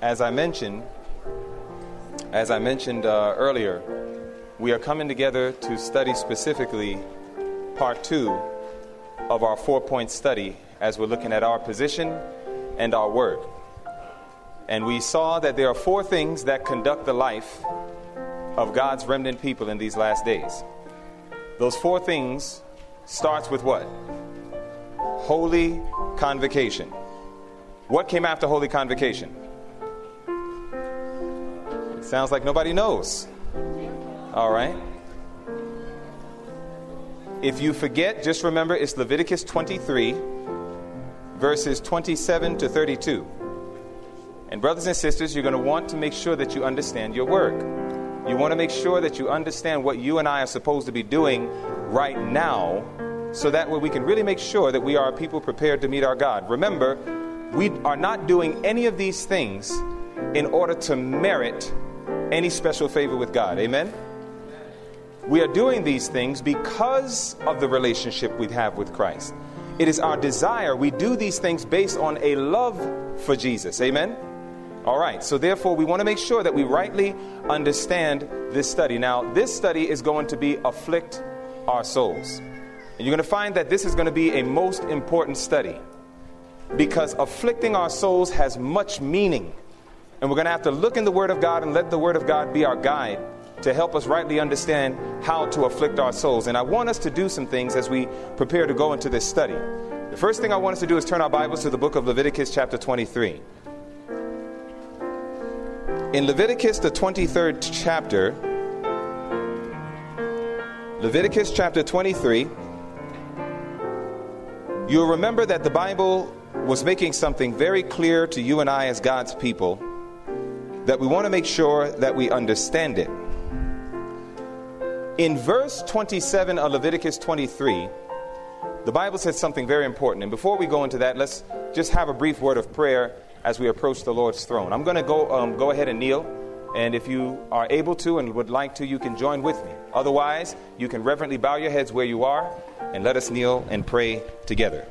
as I mentioned, as I mentioned uh, earlier, we are coming together to study specifically part two of our four point study as we're looking at our position and our work. And we saw that there are four things that conduct the life of God's remnant people in these last days. Those four things starts with what? Holy convocation. What came after holy convocation? Sounds like nobody knows. All right. If you forget, just remember it's Leviticus 23, verses 27 to 32. And, brothers and sisters, you're going to want to make sure that you understand your work. You want to make sure that you understand what you and I are supposed to be doing right now, so that way we can really make sure that we are people prepared to meet our God. Remember, we are not doing any of these things in order to merit any special favor with God. Amen? We are doing these things because of the relationship we have with Christ. It is our desire. We do these things based on a love for Jesus. Amen? All right, so therefore, we want to make sure that we rightly understand this study. Now, this study is going to be afflict our souls. And you're going to find that this is going to be a most important study because afflicting our souls has much meaning. And we're going to have to look in the Word of God and let the Word of God be our guide to help us rightly understand how to afflict our souls. And I want us to do some things as we prepare to go into this study. The first thing I want us to do is turn our Bibles to the book of Leviticus, chapter 23. In Leviticus, the 23rd chapter, Leviticus chapter 23, you'll remember that the Bible was making something very clear to you and I as God's people that we want to make sure that we understand it. In verse 27 of Leviticus 23, the Bible says something very important. And before we go into that, let's just have a brief word of prayer as we approach the Lord's throne. I'm going to go, um, go ahead and kneel. And if you are able to and would like to, you can join with me. Otherwise, you can reverently bow your heads where you are and let us kneel and pray together.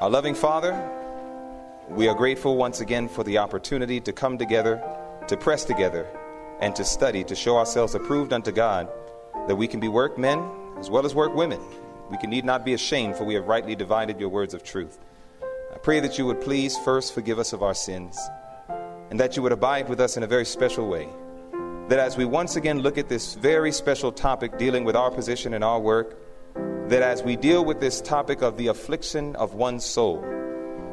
Our loving Father, we are grateful once again for the opportunity to come together to press together and to study to show ourselves approved unto God, that we can be workmen as well as work women. We can need not be ashamed, for we have rightly divided your words of truth. I pray that you would please first forgive us of our sins, and that you would abide with us in a very special way. That as we once again look at this very special topic dealing with our position and our work, that as we deal with this topic of the affliction of one's soul,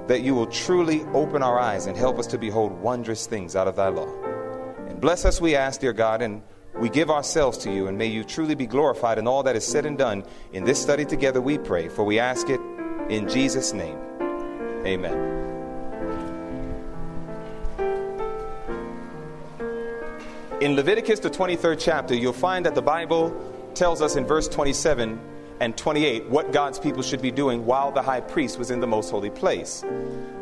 that you will truly open our eyes and help us to behold wondrous things out of thy law. And bless us, we ask, dear God, and we give ourselves to you, and may you truly be glorified in all that is said and done in this study together, we pray, for we ask it in Jesus' name. Amen. In Leviticus, the 23rd chapter, you'll find that the Bible tells us in verse 27 and 28 what God's people should be doing while the high priest was in the most holy place.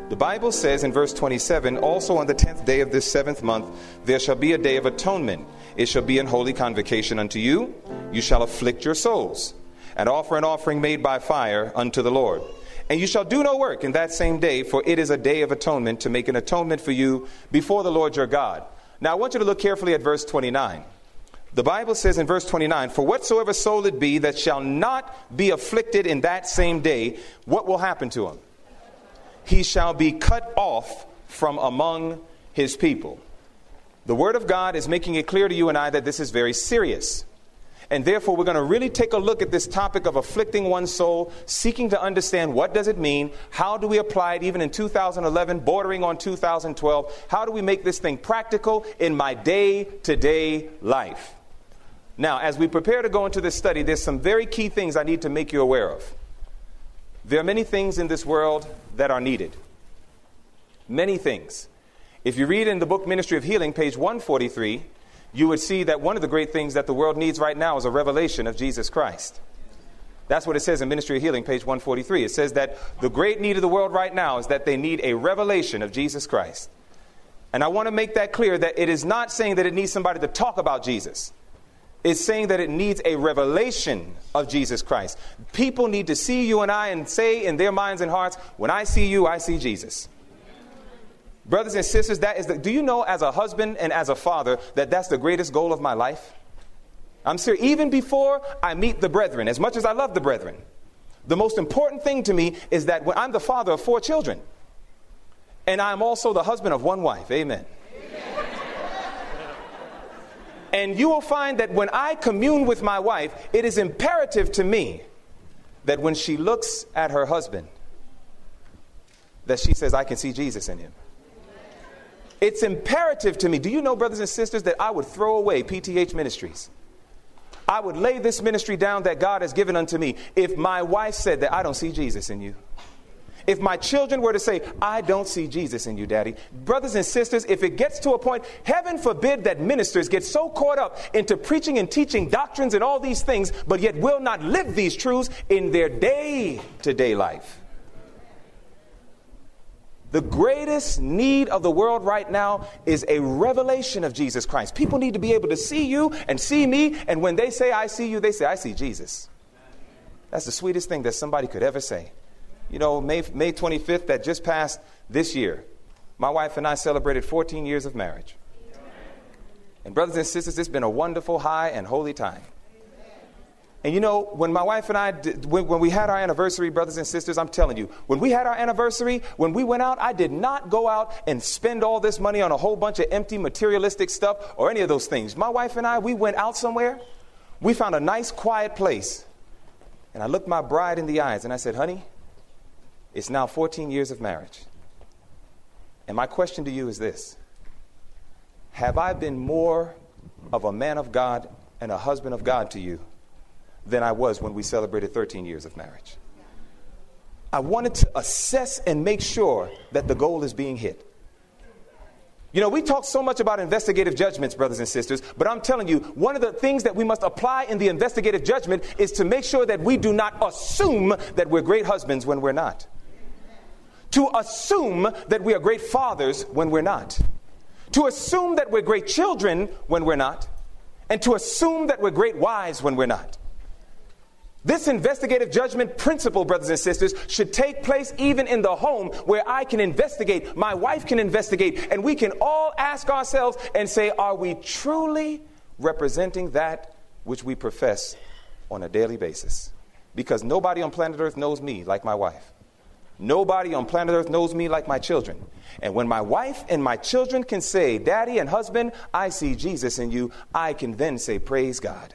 The Bible says in verse 27 Also on the tenth day of this seventh month there shall be a day of atonement. It shall be an holy convocation unto you. You shall afflict your souls, and offer an offering made by fire unto the Lord. And you shall do no work in that same day, for it is a day of atonement to make an atonement for you before the Lord your God. Now I want you to look carefully at verse 29. The Bible says in verse 29 For whatsoever soul it be that shall not be afflicted in that same day, what will happen to him? He shall be cut off from among his people. The Word of God is making it clear to you and I that this is very serious. And therefore, we're going to really take a look at this topic of afflicting one's soul, seeking to understand what does it mean, how do we apply it even in 2011, bordering on 2012, how do we make this thing practical in my day-to-day life. Now, as we prepare to go into this study, there's some very key things I need to make you aware of. There are many things in this world that are needed. Many things. If you read in the book Ministry of Healing, page 143, you would see that one of the great things that the world needs right now is a revelation of Jesus Christ. That's what it says in Ministry of Healing, page 143. It says that the great need of the world right now is that they need a revelation of Jesus Christ. And I want to make that clear that it is not saying that it needs somebody to talk about Jesus. Is saying that it needs a revelation of Jesus Christ. People need to see you and I and say in their minds and hearts, when I see you, I see Jesus. Brothers and sisters, that is the, do you know as a husband and as a father that that's the greatest goal of my life? I'm serious. Even before I meet the brethren, as much as I love the brethren, the most important thing to me is that when I'm the father of four children, and I'm also the husband of one wife. Amen. And you will find that when I commune with my wife, it is imperative to me that when she looks at her husband, that she says, I can see Jesus in him. It's imperative to me. Do you know, brothers and sisters, that I would throw away PTH ministries? I would lay this ministry down that God has given unto me if my wife said that I don't see Jesus in you. If my children were to say, I don't see Jesus in you, daddy, brothers and sisters, if it gets to a point, heaven forbid that ministers get so caught up into preaching and teaching doctrines and all these things, but yet will not live these truths in their day to day life. The greatest need of the world right now is a revelation of Jesus Christ. People need to be able to see you and see me, and when they say, I see you, they say, I see Jesus. That's the sweetest thing that somebody could ever say. You know, May, May 25th, that just passed this year, my wife and I celebrated 14 years of marriage. And, brothers and sisters, it's been a wonderful, high, and holy time. And you know, when my wife and I, did, when, when, we had our anniversary, brothers and sisters, I'm telling you, when we had our anniversary, when we went out, I did not go out and spend all this money on a whole bunch of empty materialistic stuff or any of those things. My wife and I, we went out somewhere. We found a nice, quiet place. And I looked my bride in the eyes and I said, honey, it's now 14 years of marriage. And my question to you is this Have I been more of a man of God and a husband of God to you than I was when we celebrated 13 years of marriage? I wanted to assess and make sure that the goal is being hit. You know, we talk so much about investigative judgments, brothers and sisters, but I'm telling you, one of the things that we must apply in the investigative judgment is to make sure that we do not assume that we're great husbands when we're not to assume that we are great fathers when we're not, to assume that we're great children when we're not, and to assume that we're great wives when we're not. This investigative judgment principle, brothers and sisters, should take place even in the home where I can investigate, my wife can investigate, and we can all ask ourselves and say, Are we truly representing that which we profess on a daily basis? Because nobody on planet Earth knows me like my wife. Nobody on planet Earth knows me like my children. And when my wife and my children can say, Daddy and husband, I see Jesus in you, I can then say, Praise God.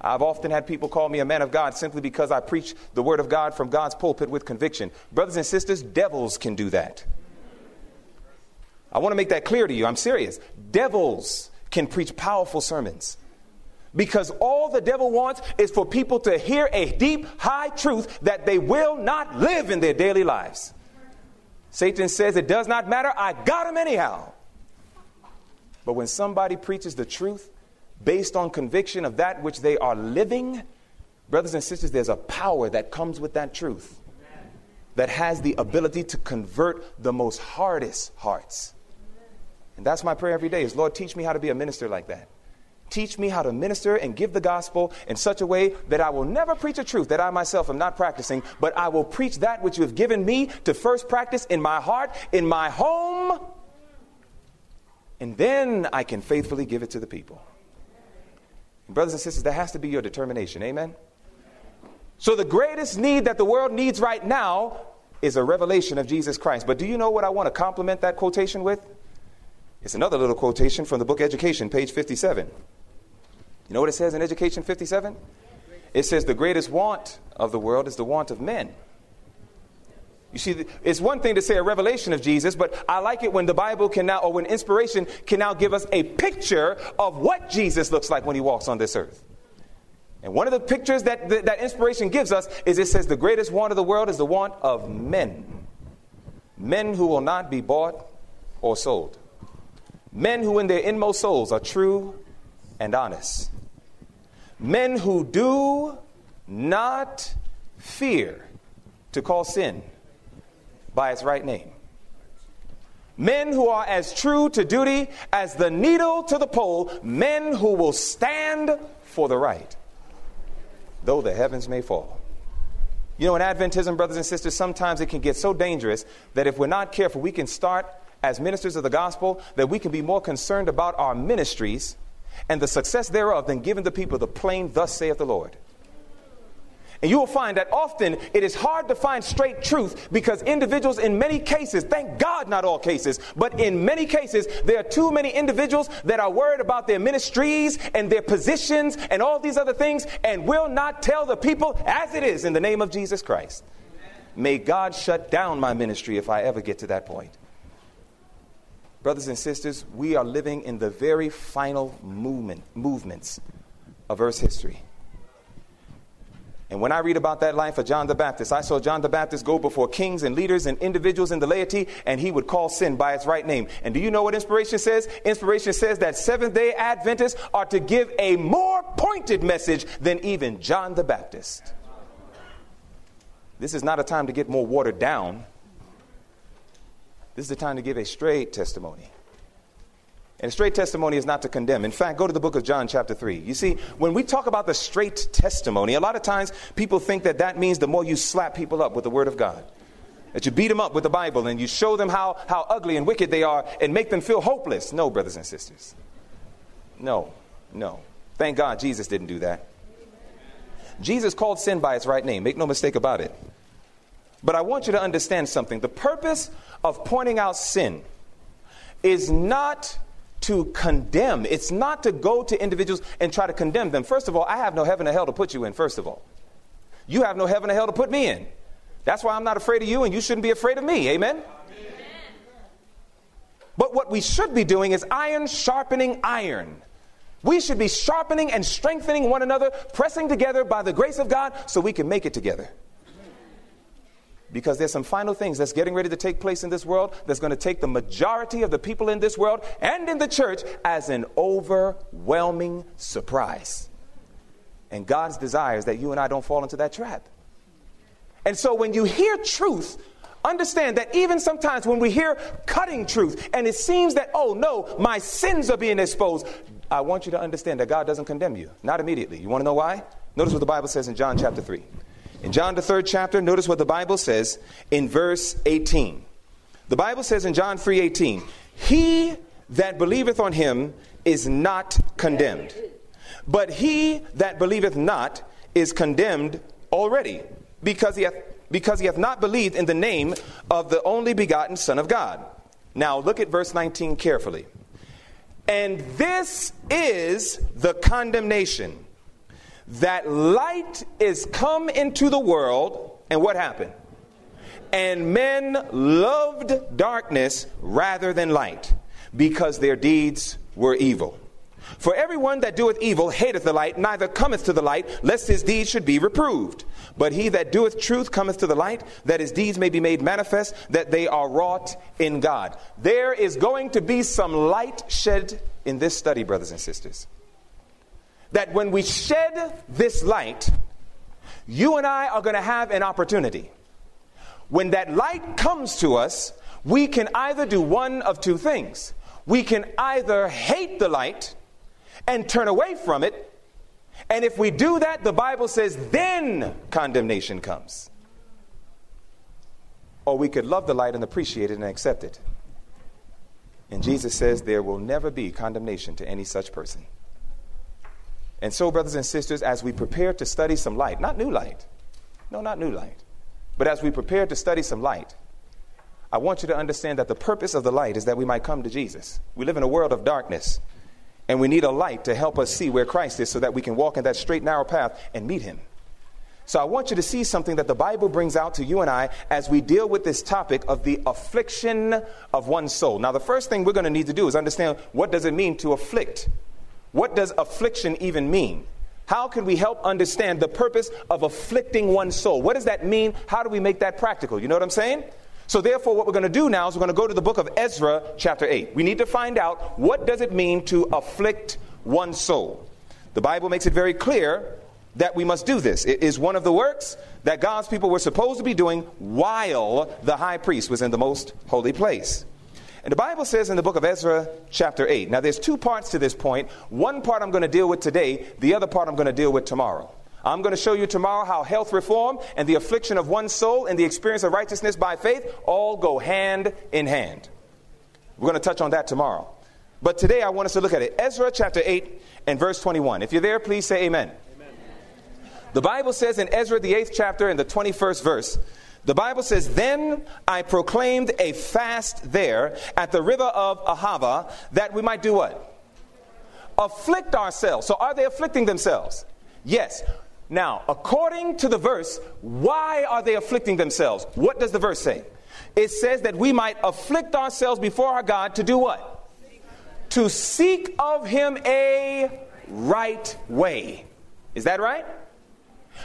I've often had people call me a man of God simply because I preach the word of God from God's pulpit with conviction. Brothers and sisters, devils can do that. I want to make that clear to you. I'm serious. Devils can preach powerful sermons. Because all the devil wants is for people to hear a deep, high truth that they will not live in their daily lives. Satan says, It does not matter, I got him anyhow. But when somebody preaches the truth based on conviction of that which they are living, brothers and sisters, there's a power that comes with that truth that has the ability to convert the most hardest hearts. And that's my prayer every day is Lord, teach me how to be a minister like that. Teach me how to minister and give the gospel in such a way that I will never preach a truth that I myself am not practicing, but I will preach that which you have given me to first practice in my heart, in my home, and then I can faithfully give it to the people. Brothers and sisters, that has to be your determination. Amen? So, the greatest need that the world needs right now is a revelation of Jesus Christ. But do you know what I want to complement that quotation with? It's another little quotation from the book Education, page 57. You know what it says in Education 57? It says, The greatest want of the world is the want of men. You see, it's one thing to say a revelation of Jesus, but I like it when the Bible can now, or when inspiration can now give us a picture of what Jesus looks like when he walks on this earth. And one of the pictures that, that, that inspiration gives us is it says the greatest want of the world is the want of men. Men who will not be bought or sold. Men who in their inmost souls are true and honest. Men who do not fear to call sin by its right name. Men who are as true to duty as the needle to the pole, men who will stand for the right, though the heavens may fall. You know, in Adventism, brothers and sisters, sometimes it can get so dangerous that if we're not careful, we can start as ministers of the gospel that we can be more concerned about our ministries and the success thereof than giving the people the plain, thus saith the Lord. And you will find that often it is hard to find straight truth because individuals, in many cases, thank God not all cases, but in many cases, there are too many individuals that are worried about their ministries and their positions and all these other things and will not tell the people as it is in the name of Jesus Christ. May God shut down my ministry if I ever get to that point. Brothers and sisters, we are living in the very final movement, movements of Earth's history. And when I read about that life of John the Baptist, I saw John the Baptist go before kings and leaders and individuals in the laity, and he would call sin by its right name. And do you know what inspiration says? Inspiration says that Seventh day Adventists are to give a more pointed message than even John the Baptist. This is not a time to get more watered down. This is the time to give a straight testimony. And a straight testimony is not to condemn. In fact, go to the book of John, chapter 3. You see, when we talk about the straight testimony, a lot of times people think that that means the more you slap people up with the Word of God, that you beat them up with the Bible and you show them how, how ugly and wicked they are and make them feel hopeless. No, brothers and sisters. No, no. Thank God Jesus didn't do that. Jesus called sin by its right name. Make no mistake about it. But I want you to understand something. The purpose of pointing out sin is not to condemn. It's not to go to individuals and try to condemn them. First of all, I have no heaven or hell to put you in, first of all. You have no heaven or hell to put me in. That's why I'm not afraid of you, and you shouldn't be afraid of me. Amen? Amen? But what we should be doing is iron sharpening iron. We should be sharpening and strengthening one another, pressing together by the grace of God so we can make it together because there's some final things that's getting ready to take place in this world that's going to take the majority of the people in this world and in the church as an overwhelming surprise. And God's desire is that you and I don't fall into that trap. And so when you hear truth, understand that even sometimes when we hear cutting truth and it seems that, oh no, my sins are being exposed, I want you to understand that God doesn't condemn you. Not immediately. You want to know why? Notice what the Bible says in John chapter 3. In John, the third chapter, notice what the Bible says in verse 18. The Bible says in John 3 18, He that believeth on him is not condemned, but he that believeth not is condemned already, because he hath, because he hath not believed in the name of the only begotten Son of God. Now look at verse 19 carefully. And this is the condemnation that light is come into the world, and what happened? And men loved darkness rather than light, because their deeds were evil. For everyone that doeth evil hateth the light, neither cometh to the light, lest his deeds should be reproved. But he that doeth truth cometh to the light, that his deeds may be made manifest, that they are wrought in God. There is going to be some light shed in this study, brothers and sisters that when we shed this light, you and I are going to have an opportunity. When that light comes to us, we can either do one of two things. We can either hate the light and turn away from it, and if we do that, the Bible says then condemnation comes. Or we could love the light and appreciate it and accept it. And Jesus says there will never be condemnation to any such person. And so, brothers and sisters, as we prepare to study some light, not new light, no, not new light, but as we prepare to study some light, I want you to understand that the purpose of the light is that we might come to Jesus. We live in a world of darkness, and we need a light to help us see where Christ is so that we can walk in that straight, narrow path and meet him. So I want you to see something that the Bible brings out to you and I as we deal with this topic of the affliction of one's soul. Now, the first thing we're going to need to do is understand what does it mean to afflict what does affliction even mean? How can we help understand the purpose of afflicting one's soul? What does that mean? How do we make that practical? You know what I'm saying? So therefore what we're going to do now is we're going to go to the book of Ezra chapter 8. We need to find out what does it mean to afflict one's soul. The Bible makes it very clear that we must do this. It is one of the works that God's people were supposed to be doing while the high priest was in the most holy place. And the Bible says in the book of Ezra, chapter 8. Now, there's two parts to this point. One part I'm going to deal with today, the other part I'm going to deal with tomorrow. I'm going to show you tomorrow how health reform and the affliction of one soul and the experience of righteousness by faith all go hand in hand. We're going to touch on that tomorrow. But today I want us to look at it. Ezra chapter 8 and verse 21. If you're there, please say amen. amen. The Bible says in Ezra, the 8th chapter, and the 21st verse, the Bible says, Then I proclaimed a fast there at the river of Ahava that we might do what? Afflict ourselves. So are they afflicting themselves? Yes. Now, according to the verse, why are they afflicting themselves? What does the verse say? It says that we might afflict ourselves before our God to do what? To seek of Him a right way. Is that right?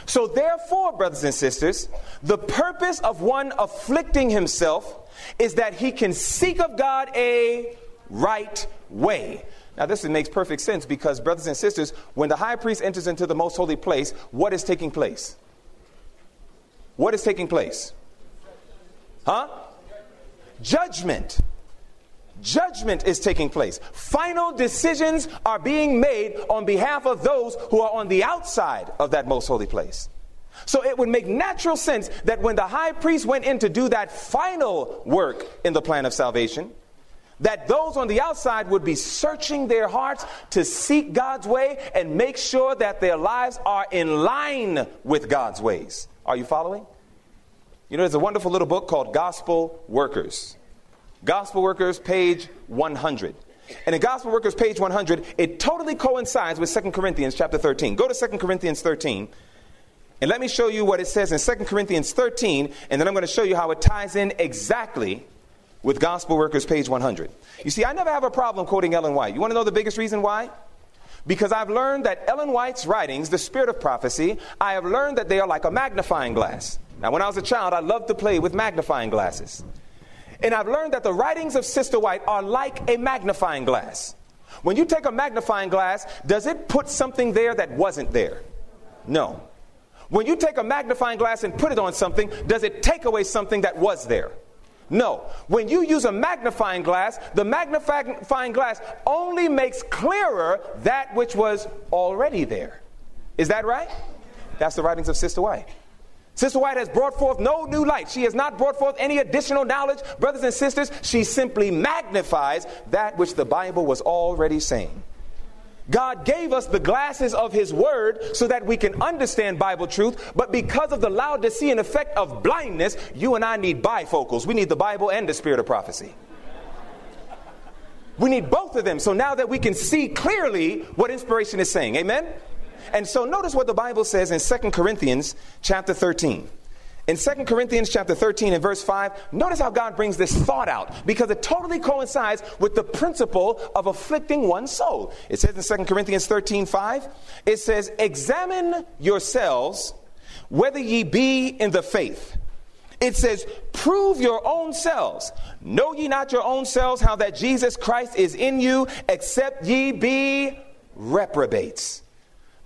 So, therefore, brothers and sisters, the purpose of one afflicting himself is that he can seek of God a right way. Now, this makes perfect sense because, brothers and sisters, when the high priest enters into the most holy place, what is taking place? What is taking place? Huh? Judgment. Judgment is taking place. Final decisions are being made on behalf of those who are on the outside of that most holy place. So it would make natural sense that when the high priest went in to do that final work in the plan of salvation, that those on the outside would be searching their hearts to seek God's way and make sure that their lives are in line with God's ways. Are you following? You know, there's a wonderful little book called Gospel Workers. Gospel Workers, page 100. And in Gospel Workers, page 100, it totally coincides with 2 Corinthians chapter 13. Go to 2 Corinthians 13, and let me show you what it says in 2 Corinthians 13, and then I'm going to show you how it ties in exactly with Gospel Workers, page 100. You see, I never have a problem quoting Ellen White. You want to know the biggest reason why? Because I've learned that Ellen White's writings, The Spirit of Prophecy, I have learned that they are like a magnifying glass. Now, when I was a child, I loved to play with magnifying glasses. And I've learned that the writings of Sister White are like a magnifying glass. When you take a magnifying glass, does it put something there that wasn't there? No. When you take a magnifying glass and put it on something, does it take away something that was there? No. When you use a magnifying glass, the magnifying glass only makes clearer that which was already there. Is that right? That's the writings of Sister White. Sister White has brought forth no new light. She has not brought forth any additional knowledge. Brothers and sisters, she simply magnifies that which the Bible was already saying. God gave us the glasses of His Word so that we can understand Bible truth, but because of the Laodicean effect of blindness, you and I need bifocals. We need the Bible and the Spirit of prophecy. We need both of them so now that we can see clearly what inspiration is saying. Amen? And so notice what the Bible says in 2 Corinthians chapter 13. In 2 Corinthians chapter 13 and verse 5, notice how God brings this thought out because it totally coincides with the principle of afflicting one's soul. It says in 2 Corinthians 13 5, it says, Examine yourselves whether ye be in the faith. It says, Prove your own selves. Know ye not your own selves how that Jesus Christ is in you, except ye be reprobates.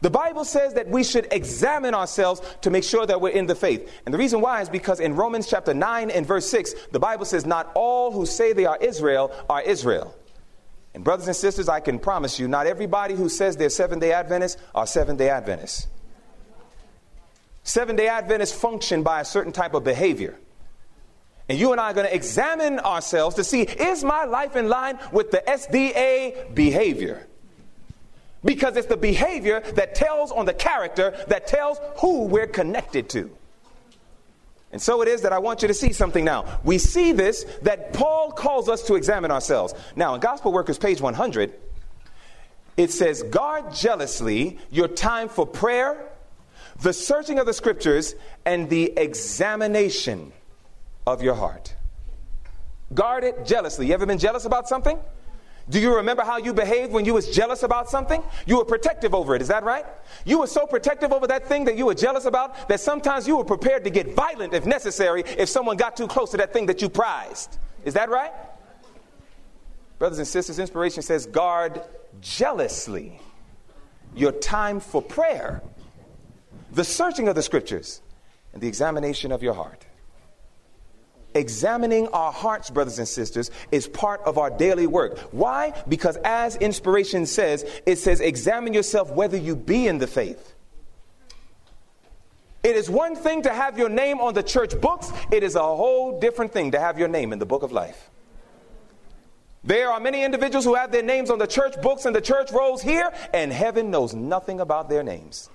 The Bible says that we should examine ourselves to make sure that we're in the faith. And the reason why is because in Romans chapter 9 and verse 6, the Bible says, Not all who say they are Israel are Israel. And brothers and sisters, I can promise you, not everybody who says they're Seventh day Adventists are Seventh day Adventists. Seven day Adventists function by a certain type of behavior. And you and I are going to examine ourselves to see is my life in line with the SDA behavior? Because it's the behavior that tells on the character that tells who we're connected to. And so it is that I want you to see something now. We see this that Paul calls us to examine ourselves. Now, in Gospel Workers, page 100, it says, Guard jealously your time for prayer, the searching of the scriptures, and the examination of your heart. Guard it jealously. You ever been jealous about something? Do you remember how you behaved when you was jealous about something? You were protective over it, is that right? You were so protective over that thing that you were jealous about that sometimes you were prepared to get violent if necessary if someone got too close to that thing that you prized. Is that right? Brothers and sisters, inspiration says guard jealously your time for prayer, the searching of the scriptures, and the examination of your heart. Examining our hearts, brothers and sisters, is part of our daily work. Why? Because as inspiration says, it says, examine yourself whether you be in the faith. It is one thing to have your name on the church books, it is a whole different thing to have your name in the book of life. There are many individuals who have their names on the church books and the church rolls here, and heaven knows nothing about their names.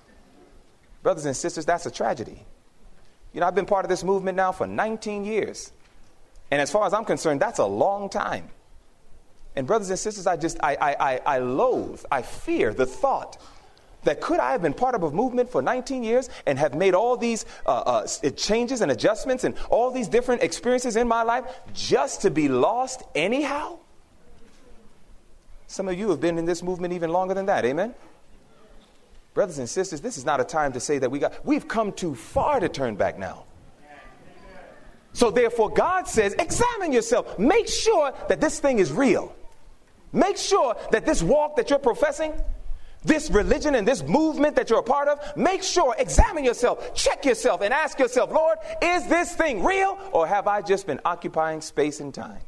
Brothers and sisters, that's a tragedy. You know, I've been part of this movement now for 19 years. And as far as I'm concerned, that's a long time. And brothers and sisters, I just, I, I, I, I loathe, I fear the thought that could I have been part of a movement for 19 years and have made all these uh, uh, changes and adjustments and all these different experiences in my life just to be lost anyhow? Some of you have been in this movement even longer than that, amen? Brothers and sisters, this is not a time to say that we got, we've come too far to turn back now. So therefore, God says, examine yourself. Make sure that this thing is real. Make sure that this walk that you're professing, this religion and this movement that you're a part of, make sure, examine yourself, check yourself, and ask yourself, Lord, is this thing real or have I just been occupying space and time?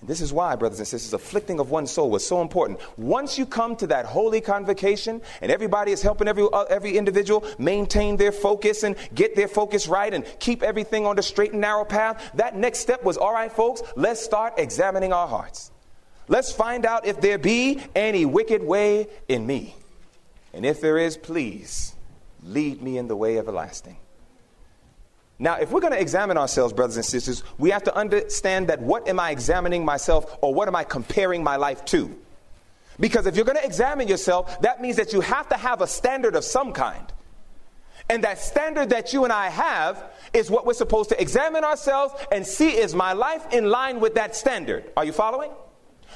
And this is why, brothers and sisters, afflicting of one soul was so important. Once you come to that holy convocation and everybody is helping every, uh, every individual maintain their focus and get their focus right and keep everything on the straight and narrow path, that next step was all right, folks, let's start examining our hearts. Let's find out if there be any wicked way in me. And if there is, please lead me in the way everlasting. Now, if we're going to examine ourselves, brothers and sisters, we have to understand that what am I examining myself or what am I comparing my life to? Because if you're going to examine yourself, that means that you have to have a standard of some kind. And that standard that you and I have is what we're supposed to examine ourselves and see is my life in line with that standard. Are you following?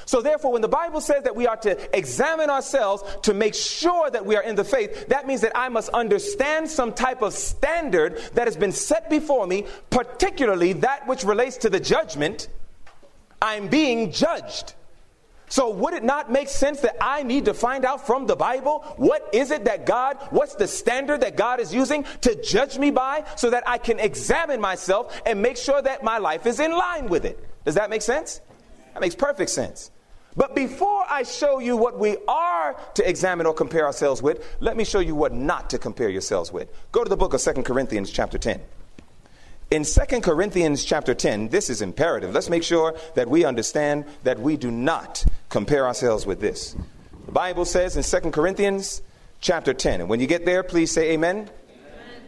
So, therefore, when the Bible says that we are to examine ourselves to make sure that we are in the faith, that means that I must understand some type of standard that has been set before me, particularly that which relates to the judgment. I'm being judged. So, would it not make sense that I need to find out from the Bible what is it that God, what's the standard that God is using to judge me by so that I can examine myself and make sure that my life is in line with it? Does that make sense? That makes perfect sense. But before I show you what we are to examine or compare ourselves with, let me show you what not to compare yourselves with. Go to the book of Second Corinthians, chapter 10. In Second Corinthians chapter 10, this is imperative. Let's make sure that we understand that we do not compare ourselves with this. The Bible says in Second Corinthians chapter 10, and when you get there, please say amen. amen.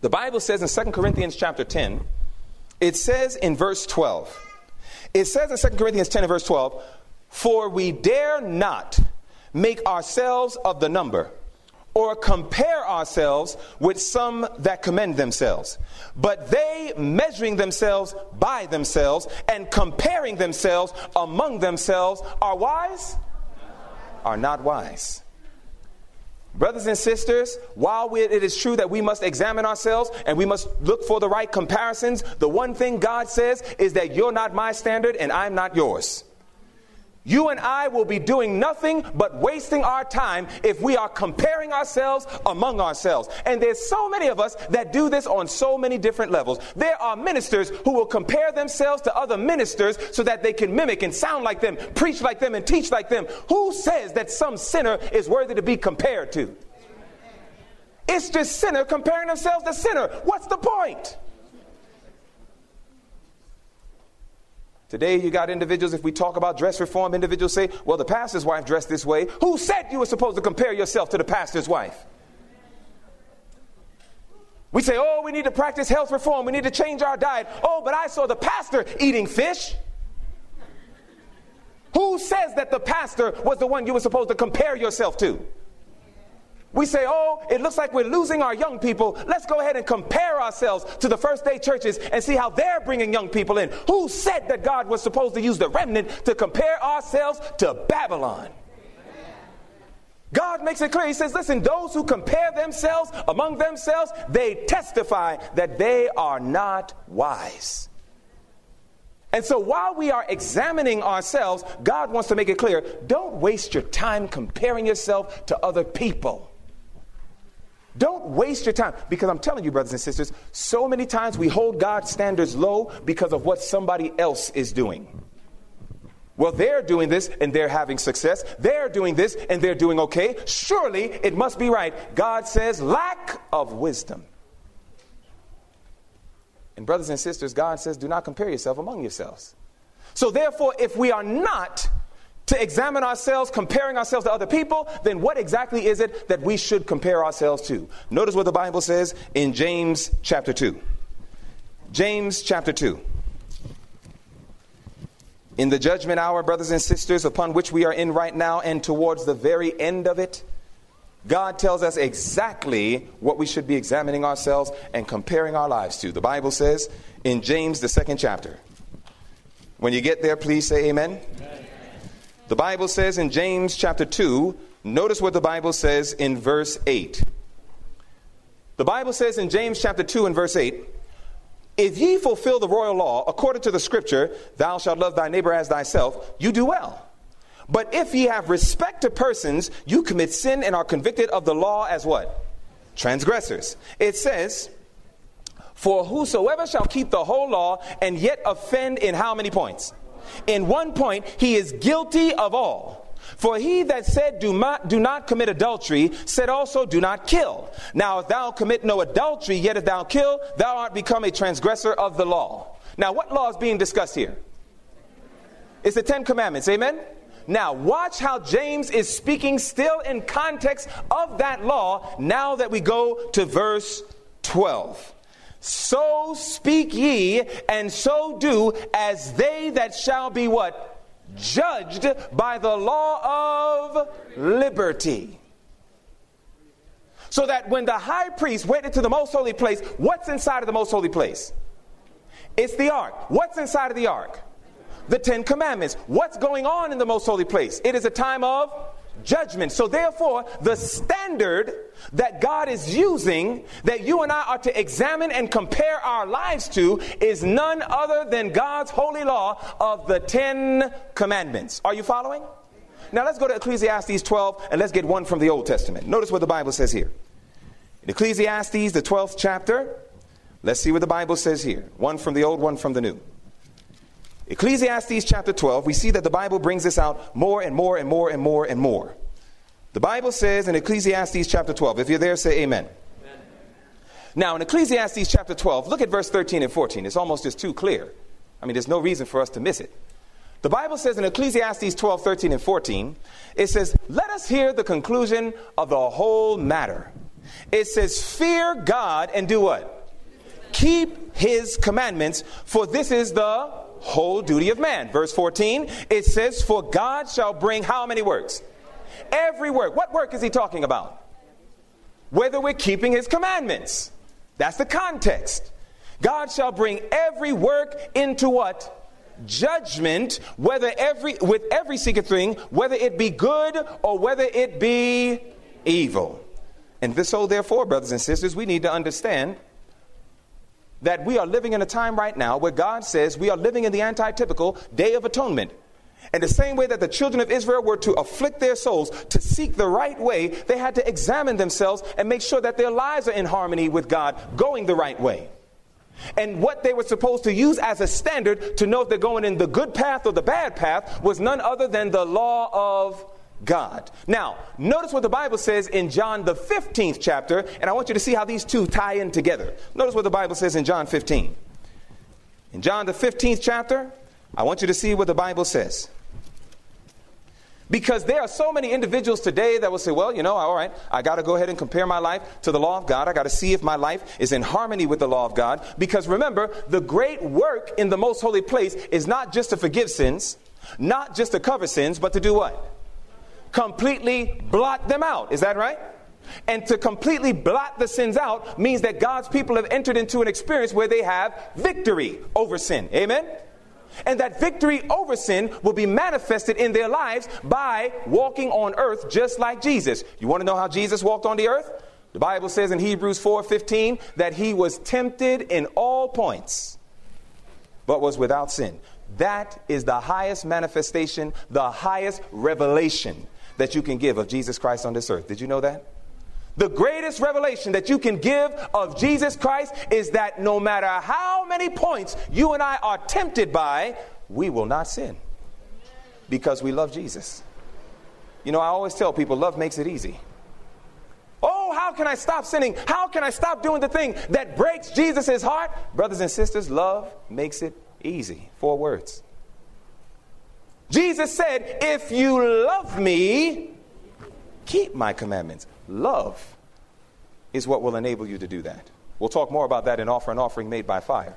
The Bible says in Second Corinthians chapter 10, it says in verse 12, it says in 2 Corinthians 10 and verse 12, For we dare not make ourselves of the number or compare ourselves with some that commend themselves. But they, measuring themselves by themselves and comparing themselves among themselves, are wise? Are not wise. Brothers and sisters, while it is true that we must examine ourselves and we must look for the right comparisons, the one thing God says is that you're not my standard and I'm not yours. You and I will be doing nothing but wasting our time if we are comparing ourselves among ourselves. And there's so many of us that do this on so many different levels. There are ministers who will compare themselves to other ministers so that they can mimic and sound like them, preach like them, and teach like them. Who says that some sinner is worthy to be compared to? It's just sinner comparing themselves to sinner. What's the point? Today, you got individuals, if we talk about dress reform, individuals say, well, the pastor's wife dressed this way. Who said you were supposed to compare yourself to the pastor's wife? We say, oh, we need to practice health reform. We need to change our diet. Oh, but I saw the pastor eating fish. Who says that the pastor was the one you were supposed to compare yourself to? We say, oh, it looks like we're losing our young people. Let's go ahead and compare ourselves to the first day churches and see how they're bringing young people in. Who said that God was supposed to use the remnant to compare ourselves to Babylon? God makes it clear. He says, listen, those who compare themselves among themselves, they testify that they are not wise. And so while we are examining ourselves, God wants to make it clear don't waste your time comparing yourself to other people. Don't waste your time because I'm telling you, brothers and sisters, so many times we hold God's standards low because of what somebody else is doing. Well, they're doing this and they're having success. They're doing this and they're doing okay. Surely it must be right. God says, lack of wisdom. And, brothers and sisters, God says, do not compare yourself among yourselves. So, therefore, if we are not to examine ourselves, comparing ourselves to other people, then what exactly is it that we should compare ourselves to? Notice what the Bible says in James chapter 2. James chapter 2. In the judgment hour, brothers and sisters, upon which we are in right now and towards the very end of it, God tells us exactly what we should be examining ourselves and comparing our lives to. The Bible says in James, the second chapter. When you get there, please say amen. amen. The Bible says in James chapter 2, notice what the Bible says in verse 8. The Bible says in James chapter 2 and verse 8, if ye fulfill the royal law according to the scripture, thou shalt love thy neighbor as thyself, you do well. But if ye have respect to persons, you commit sin and are convicted of the law as what? Transgressors. It says, For whosoever shall keep the whole law and yet offend in how many points? In one point, he is guilty of all. For he that said, do not, do not commit adultery, said also, Do not kill. Now, if thou commit no adultery, yet if thou kill, thou art become a transgressor of the law. Now, what law is being discussed here? It's the Ten Commandments. Amen? Now, watch how James is speaking still in context of that law now that we go to verse 12. So speak ye, and so do, as they that shall be what? judged by the law of liberty. So that when the high priest went into the most holy place, what's inside of the most holy place? It's the ark. What's inside of the ark? The Ten Commandments. What's going on in the most holy place? It is a time of judgment. So, therefore, the standard that God is using that you and I are to examine and compare our lives to is none other than God's holy law of the Ten Commandments. Are you following? Now, let's go to Ecclesiastes 12 and let's get one from the Old Testament. Notice what the Bible says here. In Ecclesiastes, the 12th chapter, let's see what the Bible says here. One from the Old, one from the New. Ecclesiastes chapter 12, we see that the Bible brings this out more and more and more and more and more. The Bible says in Ecclesiastes chapter 12, if you're there, say amen. amen. Now, in Ecclesiastes chapter 12, look at verse 13 and 14. It's almost just too clear. I mean, there's no reason for us to miss it. The Bible says in Ecclesiastes 12, 13, and 14, it says, Let us hear the conclusion of the whole matter. It says, Fear God and do what? Keep his commandments, for this is the whole duty of man. Verse 14, it says, For God shall bring how many works? Every work. What work is he talking about? Whether we're keeping his commandments. That's the context. God shall bring every work into what? Judgment, whether every with every secret thing, whether it be good or whether it be evil. And this so therefore, brothers and sisters, we need to understand that we are living in a time right now where God says we are living in the anti-typical day of atonement. And the same way that the children of Israel were to afflict their souls, to seek the right way, they had to examine themselves and make sure that their lives are in harmony with God, going the right way. And what they were supposed to use as a standard to know if they're going in the good path or the bad path was none other than the law of God. Now, notice what the Bible says in John, the 15th chapter, and I want you to see how these two tie in together. Notice what the Bible says in John 15. In John, the 15th chapter, I want you to see what the Bible says. Because there are so many individuals today that will say, well, you know, all right, I got to go ahead and compare my life to the law of God. I got to see if my life is in harmony with the law of God. Because remember, the great work in the most holy place is not just to forgive sins, not just to cover sins, but to do what? Completely blot them out. Is that right? And to completely blot the sins out means that God's people have entered into an experience where they have victory over sin. Amen? And that victory over sin will be manifested in their lives by walking on earth just like Jesus. You want to know how Jesus walked on the earth? The Bible says in Hebrews 4:15 that he was tempted in all points but was without sin. That is the highest manifestation, the highest revelation that you can give of Jesus Christ on this earth. Did you know that? The greatest revelation that you can give of Jesus Christ is that no matter how many points you and I are tempted by, we will not sin because we love Jesus. You know, I always tell people love makes it easy. Oh, how can I stop sinning? How can I stop doing the thing that breaks Jesus' heart? Brothers and sisters, love makes it easy. Four words. Jesus said, If you love me, keep my commandments. Love is what will enable you to do that. We'll talk more about that in Offer and Offering Made by Fire.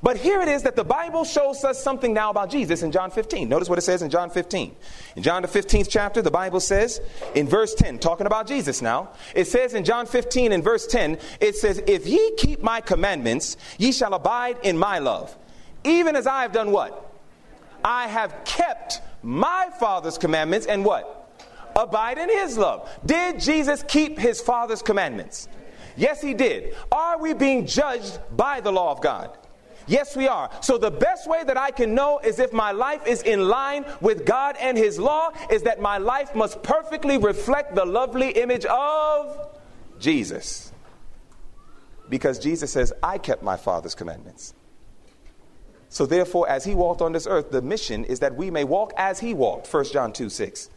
But here it is that the Bible shows us something now about Jesus in John 15. Notice what it says in John 15. In John the 15th chapter, the Bible says in verse 10, talking about Jesus now, it says in John 15 in verse 10, it says, If ye keep my commandments, ye shall abide in my love, even as I have done what? I have kept my Father's commandments and what? Abide in his love. Did Jesus keep his Father's commandments? Yes, he did. Are we being judged by the law of God? Yes, we are. So the best way that I can know is if my life is in line with God and His law, is that my life must perfectly reflect the lovely image of Jesus. Because Jesus says, I kept my Father's commandments. So therefore, as He walked on this earth, the mission is that we may walk as He walked. 1 John 2 6.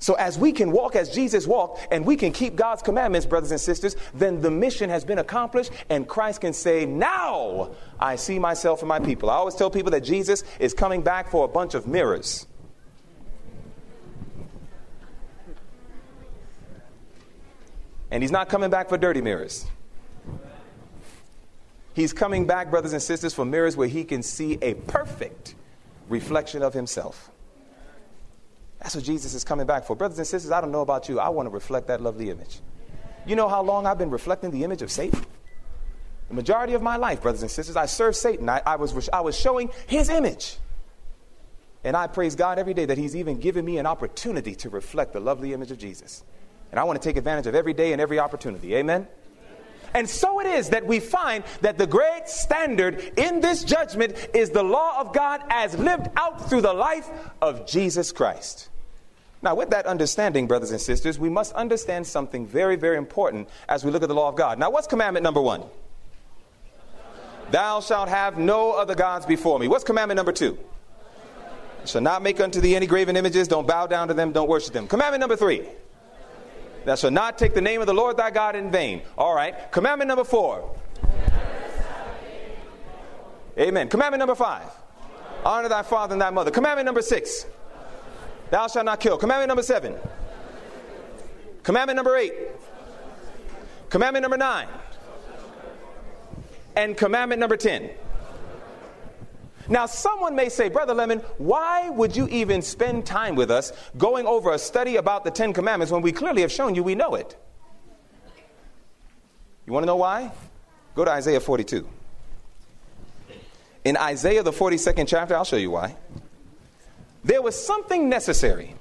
So, as we can walk as Jesus walked and we can keep God's commandments, brothers and sisters, then the mission has been accomplished and Christ can say, Now I see myself and my people. I always tell people that Jesus is coming back for a bunch of mirrors. And he's not coming back for dirty mirrors. He's coming back, brothers and sisters, for mirrors where he can see a perfect reflection of himself. That's what Jesus is coming back for. Brothers and sisters, I don't know about you. I want to reflect that lovely image. You know how long I've been reflecting the image of Satan? The majority of my life, brothers and sisters, I served Satan. I, I, was, I was showing his image. And I praise God every day that He's even given me an opportunity to reflect the lovely image of Jesus. And I want to take advantage of every day and every opportunity. Amen? And so it is that we find that the great standard in this judgment is the law of God as lived out through the life of Jesus Christ. Now, with that understanding, brothers and sisters, we must understand something very, very important as we look at the law of God. Now, what's commandment number one? Thou shalt have no other gods before me. What's commandment number two? Shall not make unto thee any graven images. Don't bow down to them. Don't worship them. Commandment number three. Thou shalt not take the name of the Lord thy God in vain. All right. Commandment number four. Amen. Commandment number five. Honor thy father and thy mother. Commandment number six. Thou shalt not kill. Commandment number seven. Commandment number eight. Commandment number nine. And commandment number ten. Now, someone may say, Brother Lemon, why would you even spend time with us going over a study about the Ten Commandments when we clearly have shown you we know it? You want to know why? Go to Isaiah 42. In Isaiah, the 42nd chapter, I'll show you why. There was something necessary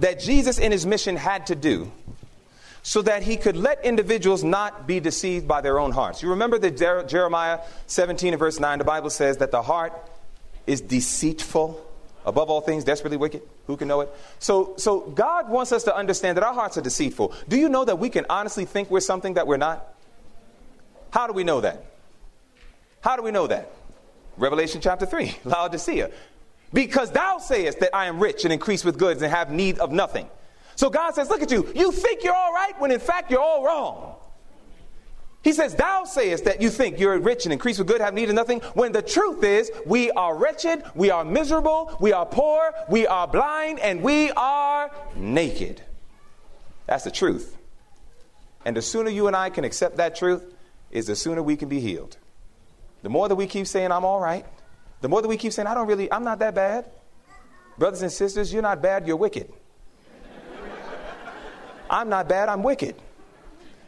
that Jesus in his mission had to do so that he could let individuals not be deceived by their own hearts. You remember that Jer- Jeremiah 17 and verse 9, the Bible says that the heart is deceitful, above all things, desperately wicked. Who can know it? So, so God wants us to understand that our hearts are deceitful. Do you know that we can honestly think we're something that we're not? How do we know that? How do we know that? Revelation chapter 3, Laodicea. Because thou sayest that I am rich and increase with goods and have need of nothing so God says, Look at you. You think you're all right when in fact you're all wrong. He says, Thou sayest that you think you're rich and increase with good, have need of nothing, when the truth is we are wretched, we are miserable, we are poor, we are blind, and we are naked. That's the truth. And the sooner you and I can accept that truth, is the sooner we can be healed. The more that we keep saying, I'm all right, the more that we keep saying, I don't really, I'm not that bad. Brothers and sisters, you're not bad, you're wicked. I'm not bad, I'm wicked.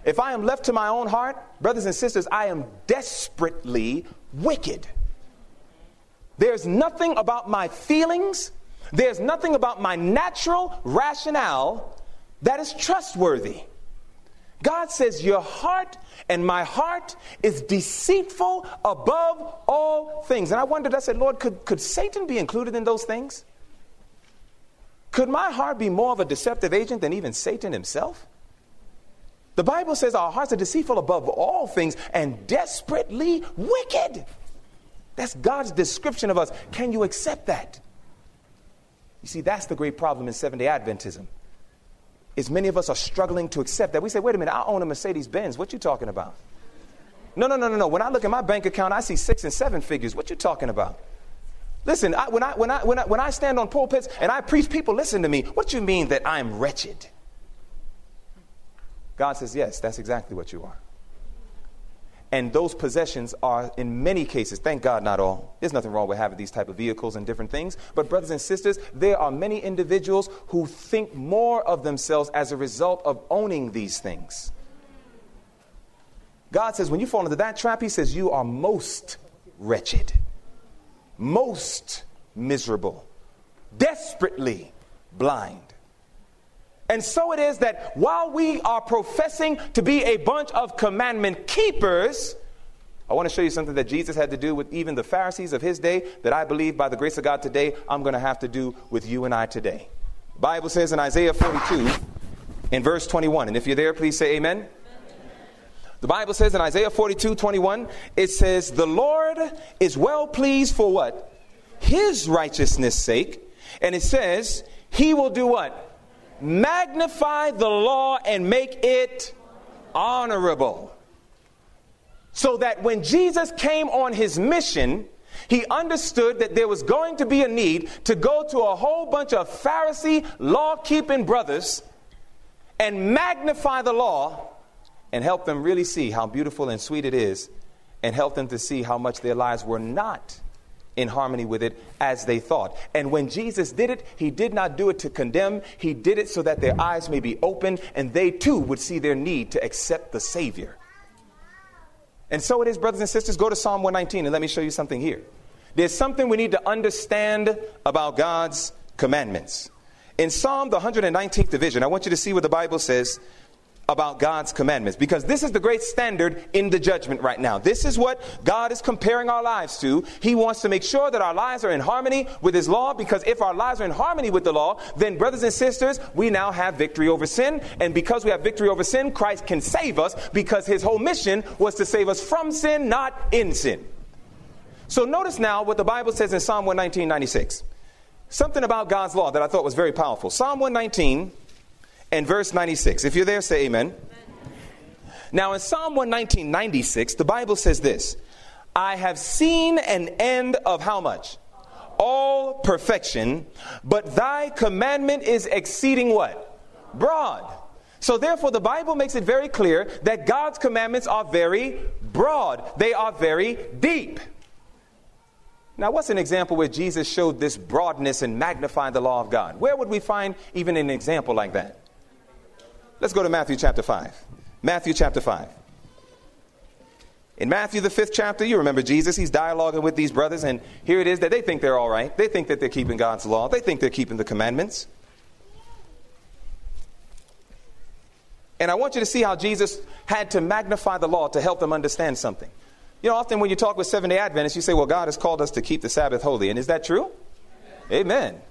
If I am left to my own heart, brothers and sisters, I am desperately wicked. There's nothing about my feelings, there's nothing about my natural rationale that is trustworthy. God says, Your heart and my heart is deceitful above all things. And I wondered, I said, Lord, could, could Satan be included in those things? Could my heart be more of a deceptive agent than even Satan himself? The Bible says our hearts are deceitful above all things and desperately wicked. That's God's description of us. Can you accept that? You see, that's the great problem in Seventh day Adventism. Is many of us are struggling to accept that. We say, wait a minute, I own a Mercedes Benz. What you talking about? No, no, no, no, no. When I look at my bank account, I see six and seven figures. What you talking about? Listen, I, when, I, when, I, when, I, when I stand on pulpits and I preach, people listen to me. What do you mean that I'm wretched? God says, yes, that's exactly what you are. And those possessions are, in many cases, thank God not all. There's nothing wrong with having these type of vehicles and different things. But brothers and sisters, there are many individuals who think more of themselves as a result of owning these things. God says, when you fall into that trap, He says, you are most wretched, most miserable, desperately blind. And so it is that while we are professing to be a bunch of commandment keepers, I want to show you something that Jesus had to do with even the Pharisees of his day that I believe by the grace of God today I'm going to have to do with you and I today. The Bible says in Isaiah 42 in verse 21, and if you're there, please say amen. The Bible says in Isaiah 42 21, it says, The Lord is well pleased for what? His righteousness' sake. And it says, He will do what? magnify the law and make it honorable. So that when Jesus came on his mission, he understood that there was going to be a need to go to a whole bunch of Pharisee law keeping brothers and magnify the law and help them really see how beautiful and sweet it is and help them to see how much their lives were not in harmony with it as they thought. And when Jesus did it, he did not do it to condemn, he did it so that their eyes may be opened and they too would see their need to accept the Savior. And so it is, brothers and sisters. Go to Psalm 119 and let me show you something here. There's something we need to understand about God's commandments. In Psalm, the 119th division, I want you to see what the Bible says about God's commandments because this is the great standard in the judgment right now. This is what God is comparing our lives to. He wants to make sure that our lives are in harmony with His law because if our lives are in harmony with the law, then, brothers and sisters, we now have victory over sin. And because we have victory over sin, Christ can save us because His whole mission was to save us from sin, not in sin. So notice now what the Bible says in Psalm 119, 96. Something about God's law that I thought was very powerful. Psalm 119 and verse 96. If you're there, say amen. amen. Now, in Psalm 119, 96, the Bible says this I have seen an end of how much? All perfection, but thy commandment is exceeding what? Broad. So, therefore, the Bible makes it very clear that God's commandments are very broad, they are very deep. Now, what's an example where Jesus showed this broadness and magnified the law of God? Where would we find even an example like that? Let's go to Matthew chapter 5. Matthew chapter 5. In Matthew, the fifth chapter, you remember Jesus, he's dialoguing with these brothers, and here it is that they think they're all right. They think that they're keeping God's law, they think they're keeping the commandments. And I want you to see how Jesus had to magnify the law to help them understand something. You know, often when you talk with Seventh day Adventists, you say, well, God has called us to keep the Sabbath holy. And is that true? Amen. Amen.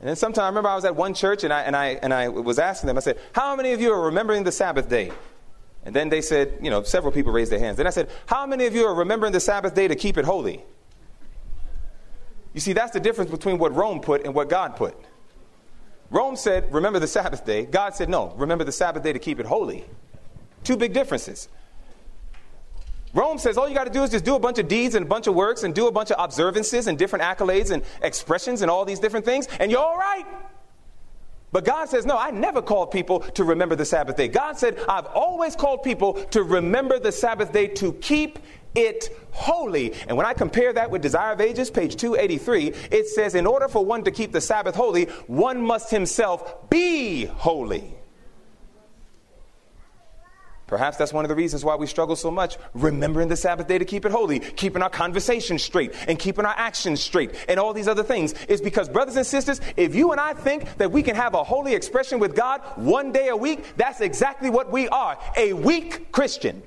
And then sometime I remember I was at one church and I, and, I, and I was asking them, I said, How many of you are remembering the Sabbath day? And then they said, you know, several people raised their hands. Then I said, How many of you are remembering the Sabbath day to keep it holy? You see, that's the difference between what Rome put and what God put. Rome said, Remember the Sabbath day. God said, No, remember the Sabbath day to keep it holy. Two big differences. Rome says all you got to do is just do a bunch of deeds and a bunch of works and do a bunch of observances and different accolades and expressions and all these different things, and you're all right. But God says, No, I never called people to remember the Sabbath day. God said, I've always called people to remember the Sabbath day to keep it holy. And when I compare that with Desire of Ages, page 283, it says, In order for one to keep the Sabbath holy, one must himself be holy. Perhaps that's one of the reasons why we struggle so much, remembering the Sabbath day to keep it holy, keeping our conversation straight, and keeping our actions straight, and all these other things. Is because, brothers and sisters, if you and I think that we can have a holy expression with God one day a week, that's exactly what we are a weak Christian.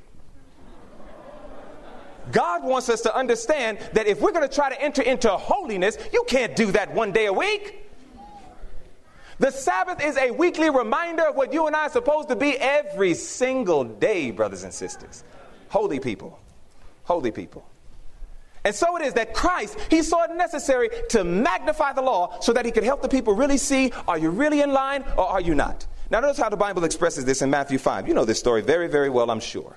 God wants us to understand that if we're going to try to enter into holiness, you can't do that one day a week. The Sabbath is a weekly reminder of what you and I are supposed to be every single day, brothers and sisters. Holy people. Holy people. And so it is that Christ, he saw it necessary to magnify the law so that he could help the people really see are you really in line or are you not? Now, notice how the Bible expresses this in Matthew 5. You know this story very, very well, I'm sure.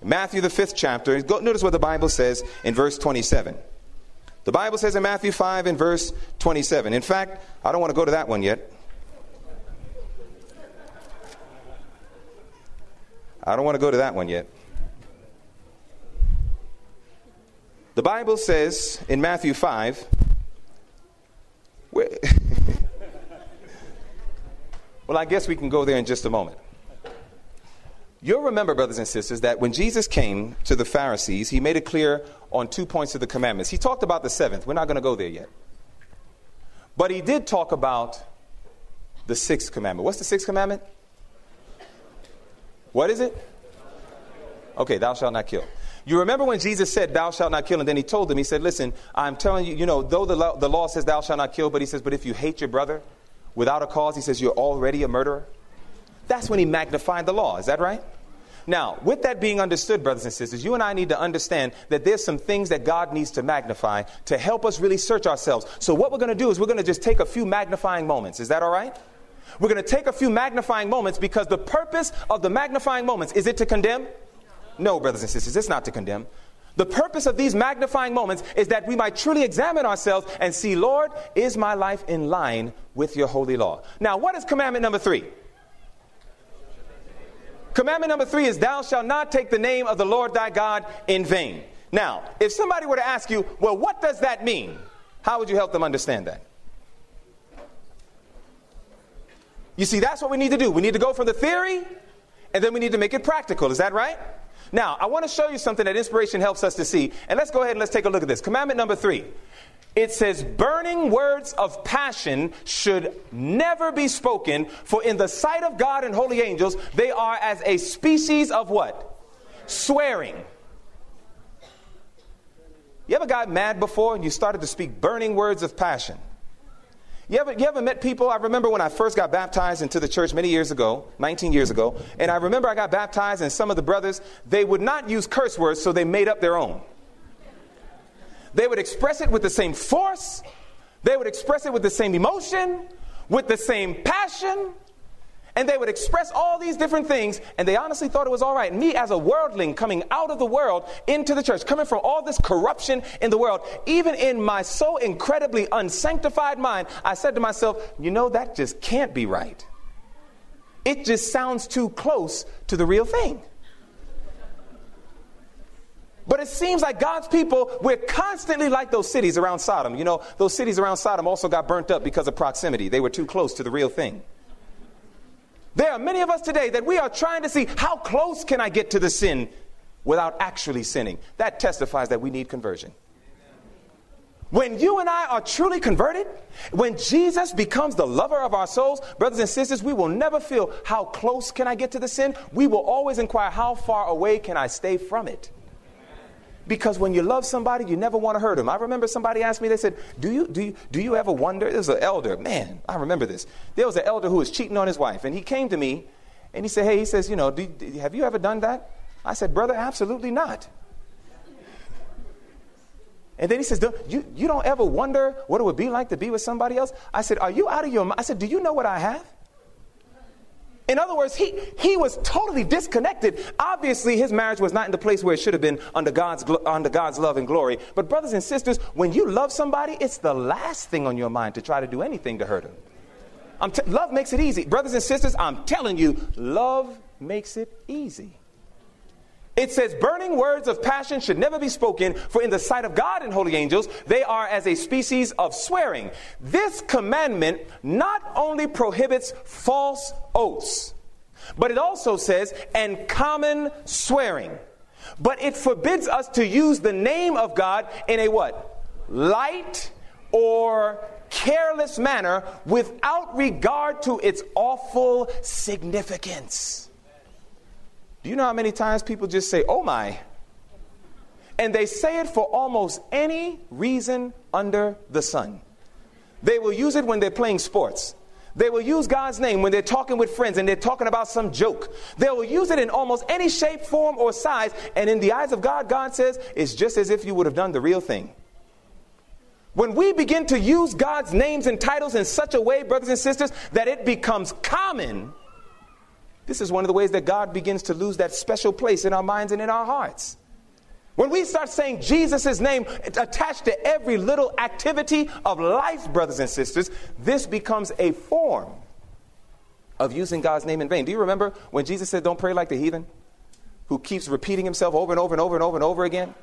In Matthew, the fifth chapter, notice what the Bible says in verse 27. The Bible says in Matthew 5 in verse 27. In fact, I don't want to go to that one yet. I don't want to go to that one yet. The Bible says in Matthew 5, well, I guess we can go there in just a moment. You'll remember, brothers and sisters, that when Jesus came to the Pharisees, he made it clear on two points of the commandments. He talked about the seventh. We're not going to go there yet. But he did talk about the sixth commandment. What's the sixth commandment? What is it? Okay, thou shalt not kill. You remember when Jesus said, Thou shalt not kill, and then he told them, He said, Listen, I'm telling you, you know, though the law, the law says, Thou shalt not kill, but He says, But if you hate your brother without a cause, He says, You're already a murderer. That's when He magnified the law. Is that right? Now, with that being understood, brothers and sisters, you and I need to understand that there's some things that God needs to magnify to help us really search ourselves. So, what we're going to do is we're going to just take a few magnifying moments. Is that all right? We're going to take a few magnifying moments because the purpose of the magnifying moments is it to condemn? No, brothers and sisters, it's not to condemn. The purpose of these magnifying moments is that we might truly examine ourselves and see, Lord, is my life in line with your holy law? Now, what is commandment number three? Commandment number three is, Thou shalt not take the name of the Lord thy God in vain. Now, if somebody were to ask you, Well, what does that mean? How would you help them understand that? You see, that's what we need to do. We need to go from the theory and then we need to make it practical. Is that right? Now, I want to show you something that inspiration helps us to see. And let's go ahead and let's take a look at this. Commandment number three. It says, burning words of passion should never be spoken, for in the sight of God and holy angels, they are as a species of what? Swearing. You ever got mad before and you started to speak burning words of passion? You ever, you ever met people? I remember when I first got baptized into the church many years ago, 19 years ago, and I remember I got baptized, and some of the brothers, they would not use curse words, so they made up their own. They would express it with the same force, they would express it with the same emotion, with the same passion, and they would express all these different things, and they honestly thought it was all right. Me, as a worldling coming out of the world into the church, coming from all this corruption in the world, even in my so incredibly unsanctified mind, I said to myself, you know, that just can't be right. It just sounds too close to the real thing. But it seems like God's people, we're constantly like those cities around Sodom. You know, those cities around Sodom also got burnt up because of proximity. They were too close to the real thing. There are many of us today that we are trying to see how close can I get to the sin without actually sinning. That testifies that we need conversion. When you and I are truly converted, when Jesus becomes the lover of our souls, brothers and sisters, we will never feel how close can I get to the sin. We will always inquire how far away can I stay from it. Because when you love somebody, you never want to hurt them. I remember somebody asked me, they said, Do you, do you, do you ever wonder? There's an elder, man, I remember this. There was an elder who was cheating on his wife, and he came to me and he said, Hey, he says, You know, do, do, have you ever done that? I said, Brother, absolutely not. And then he says, you, you don't ever wonder what it would be like to be with somebody else? I said, Are you out of your mind? I said, Do you know what I have? In other words, he, he was totally disconnected. Obviously, his marriage was not in the place where it should have been under God's, under God's love and glory. But, brothers and sisters, when you love somebody, it's the last thing on your mind to try to do anything to hurt them. T- love makes it easy. Brothers and sisters, I'm telling you, love makes it easy. It says, burning words of passion should never be spoken, for in the sight of God and holy angels, they are as a species of swearing. This commandment not only prohibits false oaths, but it also says, and common swearing. But it forbids us to use the name of God in a what? Light or careless manner without regard to its awful significance. Do you know how many times people just say, oh my? And they say it for almost any reason under the sun. They will use it when they're playing sports. They will use God's name when they're talking with friends and they're talking about some joke. They will use it in almost any shape, form, or size. And in the eyes of God, God says it's just as if you would have done the real thing. When we begin to use God's names and titles in such a way, brothers and sisters, that it becomes common, this is one of the ways that God begins to lose that special place in our minds and in our hearts. When we start saying Jesus' name attached to every little activity of life, brothers and sisters, this becomes a form of using God's name in vain. Do you remember when Jesus said, Don't pray like the heathen, who keeps repeating himself over and over and over and over and over again?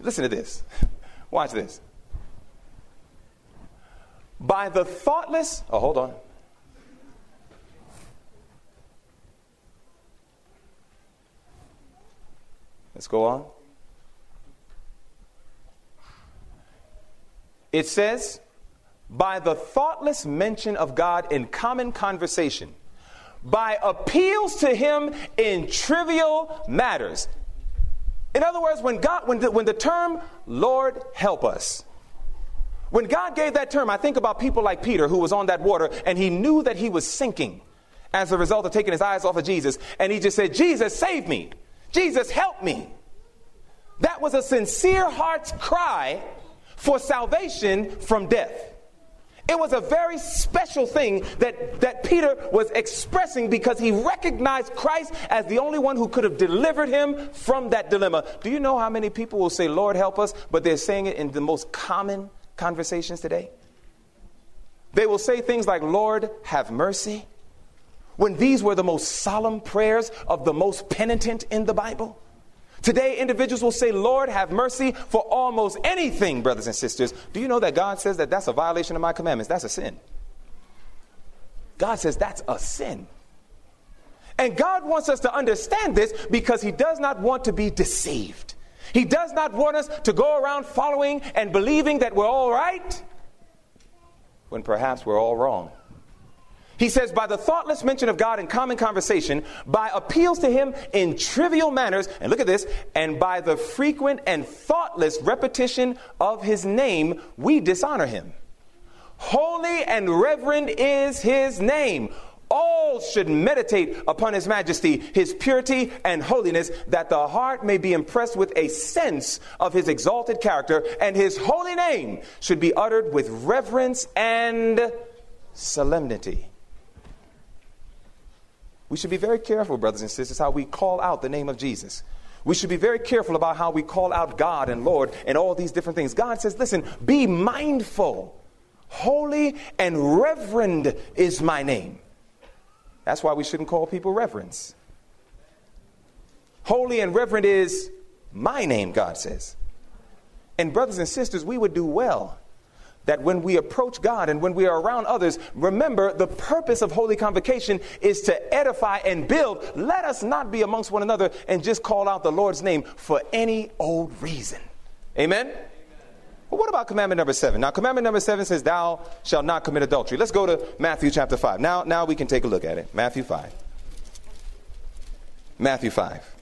Listen to this. Watch this. By the thoughtless, oh, hold on. Let's go on. It says, by the thoughtless mention of God in common conversation, by appeals to Him in trivial matters. In other words, when, God, when, the, when the term Lord help us, when God gave that term, I think about people like Peter who was on that water and he knew that he was sinking as a result of taking his eyes off of Jesus. And he just said, Jesus, save me. Jesus, help me. That was a sincere heart's cry for salvation from death. It was a very special thing that, that Peter was expressing because he recognized Christ as the only one who could have delivered him from that dilemma. Do you know how many people will say, Lord, help us, but they're saying it in the most common conversations today? They will say things like, Lord, have mercy, when these were the most solemn prayers of the most penitent in the Bible. Today, individuals will say, Lord, have mercy for almost anything, brothers and sisters. Do you know that God says that that's a violation of my commandments? That's a sin. God says that's a sin. And God wants us to understand this because He does not want to be deceived. He does not want us to go around following and believing that we're all right when perhaps we're all wrong. He says, by the thoughtless mention of God in common conversation, by appeals to Him in trivial manners, and look at this, and by the frequent and thoughtless repetition of His name, we dishonor Him. Holy and reverend is His name. All should meditate upon His majesty, His purity, and holiness, that the heart may be impressed with a sense of His exalted character, and His holy name should be uttered with reverence and solemnity. We should be very careful, brothers and sisters, how we call out the name of Jesus. We should be very careful about how we call out God and Lord and all these different things. God says, listen, be mindful. Holy and reverend is my name. That's why we shouldn't call people reverends. Holy and reverend is my name, God says. And, brothers and sisters, we would do well that when we approach God and when we are around others, remember the purpose of Holy Convocation is to edify and build. Let us not be amongst one another and just call out the Lord's name for any old reason. Amen? Well, what about commandment number seven? Now, commandment number seven says, Thou shalt not commit adultery. Let's go to Matthew chapter 5. Now, now we can take a look at it. Matthew 5. Matthew 5.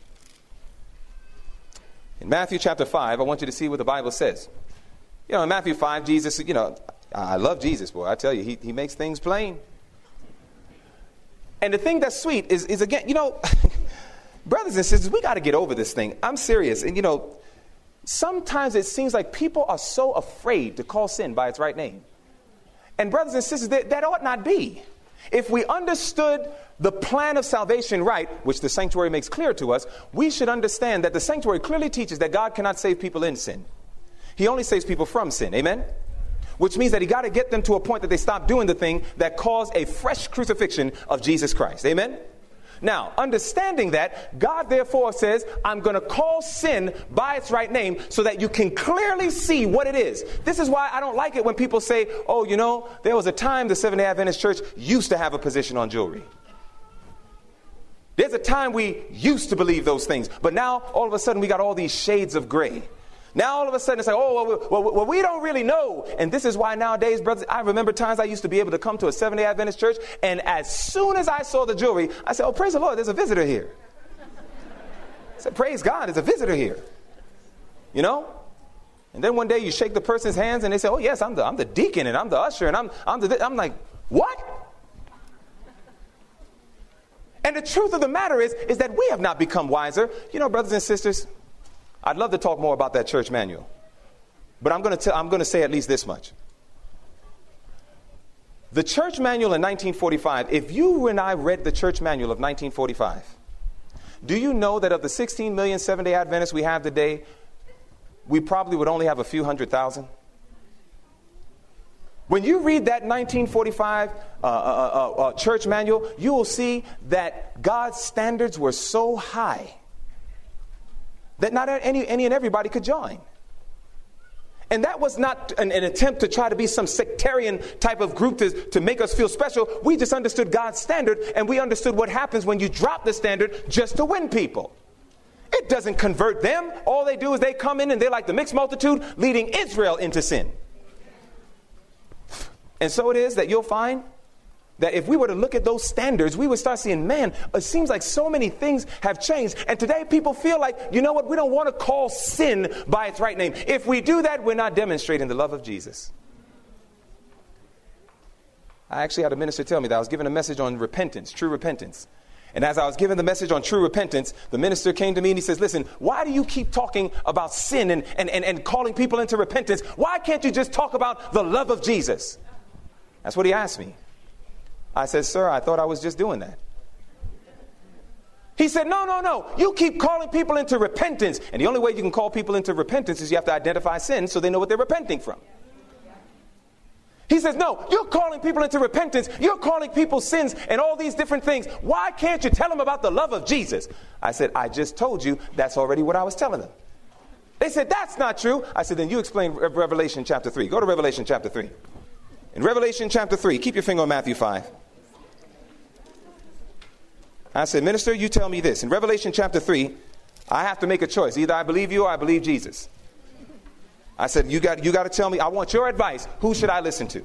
In Matthew chapter 5, I want you to see what the Bible says. You know, in Matthew 5, Jesus, you know, I love Jesus, boy. I tell you, he, he makes things plain. And the thing that's sweet is, is again, you know, brothers and sisters, we got to get over this thing. I'm serious. And, you know, sometimes it seems like people are so afraid to call sin by its right name. And, brothers and sisters, that, that ought not be. If we understood the plan of salvation right, which the sanctuary makes clear to us, we should understand that the sanctuary clearly teaches that God cannot save people in sin. He only saves people from sin. Amen? Which means that he got to get them to a point that they stop doing the thing that caused a fresh crucifixion of Jesus Christ. Amen? Now, understanding that, God therefore says, I'm going to call sin by its right name so that you can clearly see what it is. This is why I don't like it when people say, oh, you know, there was a time the Seventh day Adventist Church used to have a position on jewelry. There's a time we used to believe those things, but now all of a sudden we got all these shades of gray. Now all of a sudden it's like, oh, well, well, well, we don't really know. And this is why nowadays, brothers, I remember times I used to be able to come to a Seventh day Adventist church, and as soon as I saw the jewelry, I said, oh, praise the Lord, there's a visitor here. I said, praise God, there's a visitor here. You know? And then one day you shake the person's hands and they say, oh, yes, I'm the, I'm the deacon and I'm the usher and I'm, I'm, the, I'm like, what? And the truth of the matter is, is that we have not become wiser. You know, brothers and sisters, I'd love to talk more about that church manual. But I'm going to, I'm going to say at least this much. The church manual in 1945, if you and I read the church manual of 1945, do you know that of the 16 million Seventh day Adventists we have today, we probably would only have a few hundred thousand? When you read that 1945 uh, uh, uh, uh, church manual, you will see that God's standards were so high that not any, any and everybody could join. And that was not an, an, attempt to try to be some sectarian type of group to, to make us feel special. We just understood God's standard and we understood what happens when you drop the standard just to win people. It doesn't convert them. All they do is they come in and they're like the mixed multitude leading Israel into sin. And so it is that you'll find that if we were to look at those standards, we would start seeing, man, it seems like so many things have changed. And today people feel like, you know what, we don't want to call sin by its right name. If we do that, we're not demonstrating the love of Jesus. I actually had a minister tell me that I was giving a message on repentance, true repentance. And as I was giving the message on true repentance, the minister came to me and he says, Listen, why do you keep talking about sin and, and, and, and calling people into repentance? Why can't you just talk about the love of Jesus? That's what he asked me. I said, Sir, I thought I was just doing that. He said, No, no, no. You keep calling people into repentance. And the only way you can call people into repentance is you have to identify sin so they know what they're repenting from. He says, No, you're calling people into repentance. You're calling people sins and all these different things. Why can't you tell them about the love of Jesus? I said, I just told you that's already what I was telling them. They said, That's not true. I said, Then you explain Revelation chapter 3. Go to Revelation chapter 3. In Revelation chapter 3, keep your finger on Matthew 5. I said, Minister, you tell me this. In Revelation chapter 3, I have to make a choice. Either I believe you or I believe Jesus. I said, You got, you got to tell me, I want your advice. Who should I listen to?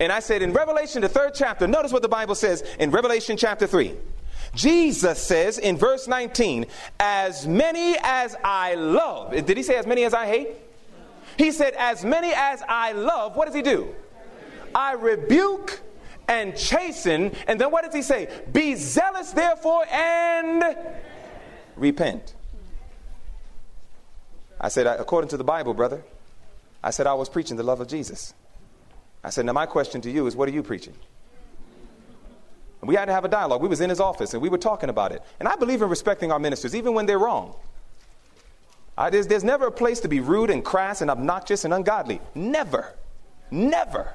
And I said, In Revelation, the third chapter, notice what the Bible says in Revelation chapter 3. Jesus says in verse 19, As many as I love. Did he say as many as I hate? He said, As many as I love, what does he do? I rebuke and chasten. And then what does he say? Be zealous, therefore, and repent. I said, according to the Bible, brother, I said, I was preaching the love of Jesus. I said, now my question to you is, what are you preaching? And we had to have a dialogue. We was in his office and we were talking about it. And I believe in respecting our ministers, even when they're wrong. I, there's, there's never a place to be rude and crass and obnoxious and ungodly. Never. Never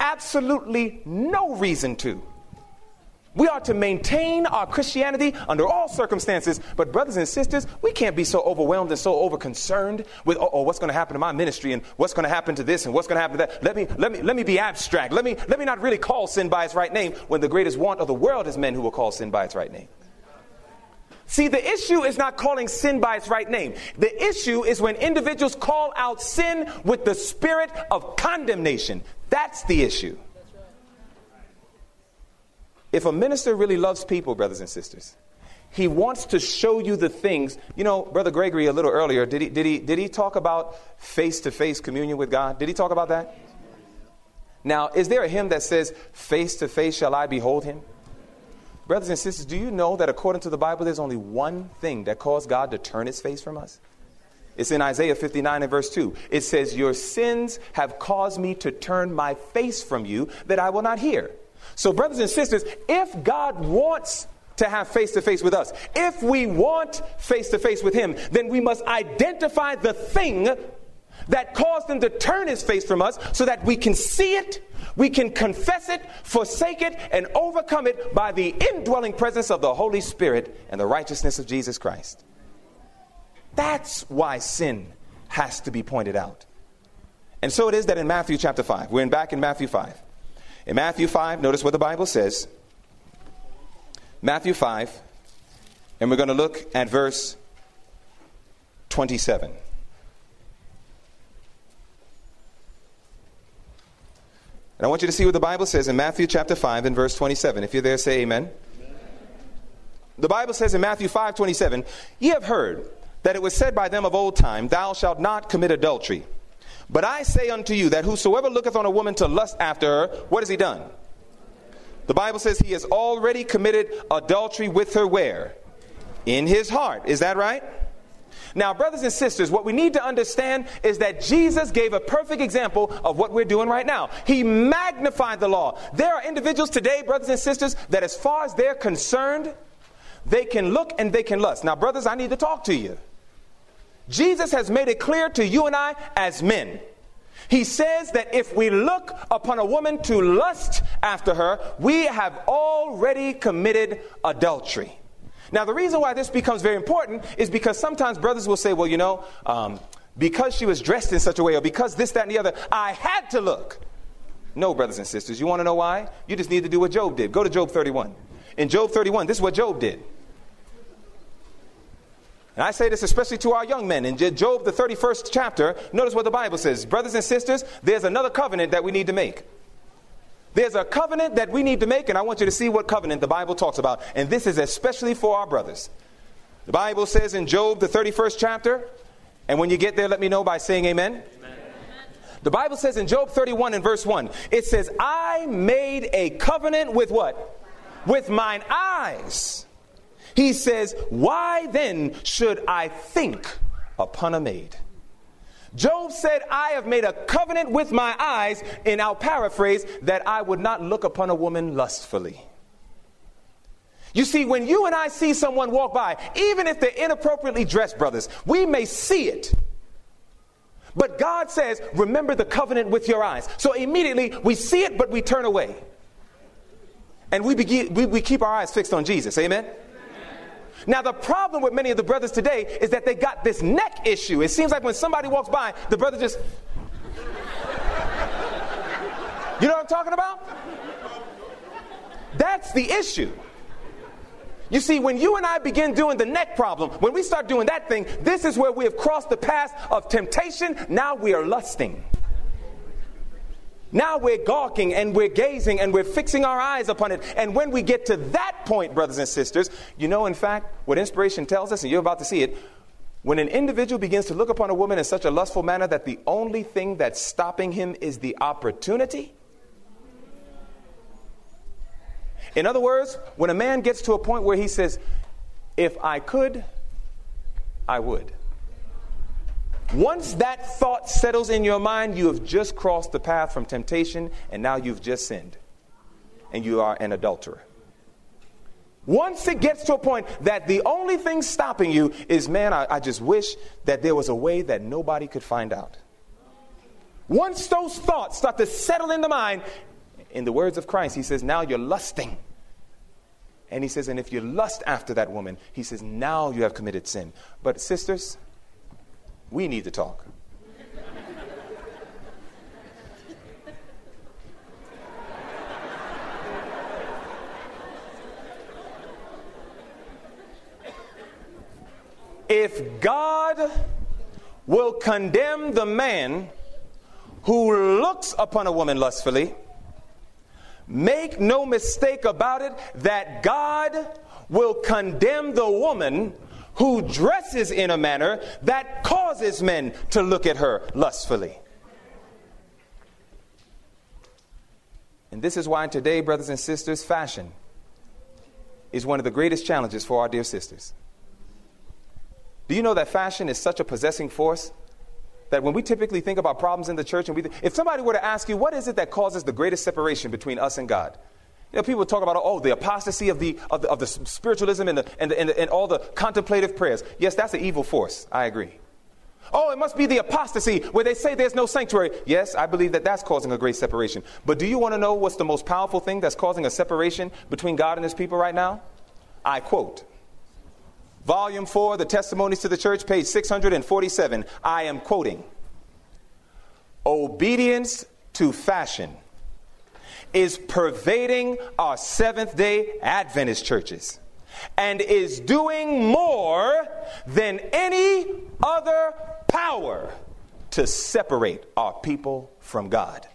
absolutely no reason to. We are to maintain our Christianity under all circumstances. But, brothers and sisters, we can't be so overwhelmed and so overconcerned with, oh, oh what's going to happen to my ministry and what's going to happen to this and what's going to happen to that. Let me, let, me, let me be abstract. Let me, let me not really call sin by its right name when the greatest want of the world is men who will call sin by its right name. See, the issue is not calling sin by its right name. The issue is when individuals call out sin with the spirit of condemnation. That's the issue. If a minister really loves people, brothers and sisters, he wants to show you the things. You know, Brother Gregory, a little earlier, did he, did he, did he talk about face to face communion with God? Did he talk about that? Now, is there a hymn that says, Face to face shall I behold him? Brothers and sisters, do you know that according to the Bible, there's only one thing that caused God to turn his face from us? It's in Isaiah 59 and verse 2. It says, Your sins have caused me to turn my face from you that I will not hear. So, brothers and sisters, if God wants to have face to face with us, if we want face to face with Him, then we must identify the thing that caused Him to turn His face from us so that we can see it we can confess it, forsake it, and overcome it by the indwelling presence of the Holy Spirit and the righteousness of Jesus Christ. That's why sin has to be pointed out. And so it is that in Matthew chapter 5, we're in back in Matthew 5. In Matthew 5, notice what the Bible says. Matthew 5, and we're going to look at verse 27. And I want you to see what the Bible says in Matthew chapter 5 and verse 27. If you're there, say amen. amen. The Bible says in Matthew 5 27, Ye have heard that it was said by them of old time, Thou shalt not commit adultery. But I say unto you that whosoever looketh on a woman to lust after her, what has he done? The Bible says he has already committed adultery with her where? In his heart. Is that right? Now, brothers and sisters, what we need to understand is that Jesus gave a perfect example of what we're doing right now. He magnified the law. There are individuals today, brothers and sisters, that as far as they're concerned, they can look and they can lust. Now, brothers, I need to talk to you. Jesus has made it clear to you and I as men. He says that if we look upon a woman to lust after her, we have already committed adultery. Now, the reason why this becomes very important is because sometimes brothers will say, well, you know, um, because she was dressed in such a way, or because this, that, and the other, I had to look. No, brothers and sisters, you want to know why? You just need to do what Job did. Go to Job 31. In Job 31, this is what Job did. And I say this especially to our young men. In Job, the 31st chapter, notice what the Bible says. Brothers and sisters, there's another covenant that we need to make. There's a covenant that we need to make, and I want you to see what covenant the Bible talks about. And this is especially for our brothers. The Bible says in Job, the 31st chapter, and when you get there, let me know by saying amen. amen. The Bible says in Job 31 and verse 1, it says, I made a covenant with what? With mine eyes. He says, Why then should I think upon a maid? Job said, I have made a covenant with my eyes, and I'll paraphrase, that I would not look upon a woman lustfully. You see, when you and I see someone walk by, even if they're inappropriately dressed, brothers, we may see it. But God says, remember the covenant with your eyes. So immediately we see it, but we turn away. And we, begin, we, we keep our eyes fixed on Jesus. Amen? Now, the problem with many of the brothers today is that they got this neck issue. It seems like when somebody walks by, the brother just. You know what I'm talking about? That's the issue. You see, when you and I begin doing the neck problem, when we start doing that thing, this is where we have crossed the path of temptation. Now we are lusting. Now we're gawking and we're gazing and we're fixing our eyes upon it. And when we get to that point, brothers and sisters, you know, in fact, what inspiration tells us, and you're about to see it, when an individual begins to look upon a woman in such a lustful manner that the only thing that's stopping him is the opportunity. In other words, when a man gets to a point where he says, If I could, I would. Once that thought settles in your mind, you have just crossed the path from temptation and now you've just sinned. And you are an adulterer. Once it gets to a point that the only thing stopping you is, man, I, I, just wish that there was a way that nobody could find out. Once those thoughts start to settle in the mind, in the words of Christ, he says, now you're lusting. And he says, and if you lust after that woman, he says, now you have committed sin. But sisters, we need to talk. if God will condemn the man who looks upon a woman lustfully, make no mistake about it that God will condemn the woman who dresses in a manner that causes men to look at her lustfully. And this is why today, brothers and sisters, fashion is one of the greatest challenges for our dear sisters. Do you know that fashion is such a possessing force that when we typically think about problems in the church, and we th- if somebody were to ask you, what is it that causes the greatest separation between us and God? You know, people talk about, oh, the apostasy of the, of the, of the spiritualism and, the, and, the, and, the, and all the contemplative prayers. Yes, that's an evil force. I agree. Oh, it must be the apostasy where they say there's no sanctuary. Yes, I believe that that's causing a great separation. But do you want to know what's the most powerful thing that's causing a separation between God and his people right now? I quote Volume 4, The Testimonies to the Church, page 647. I am quoting Obedience to fashion is pervading our Seventh day Adventist churches and is doing more than any other power to separate our people from God.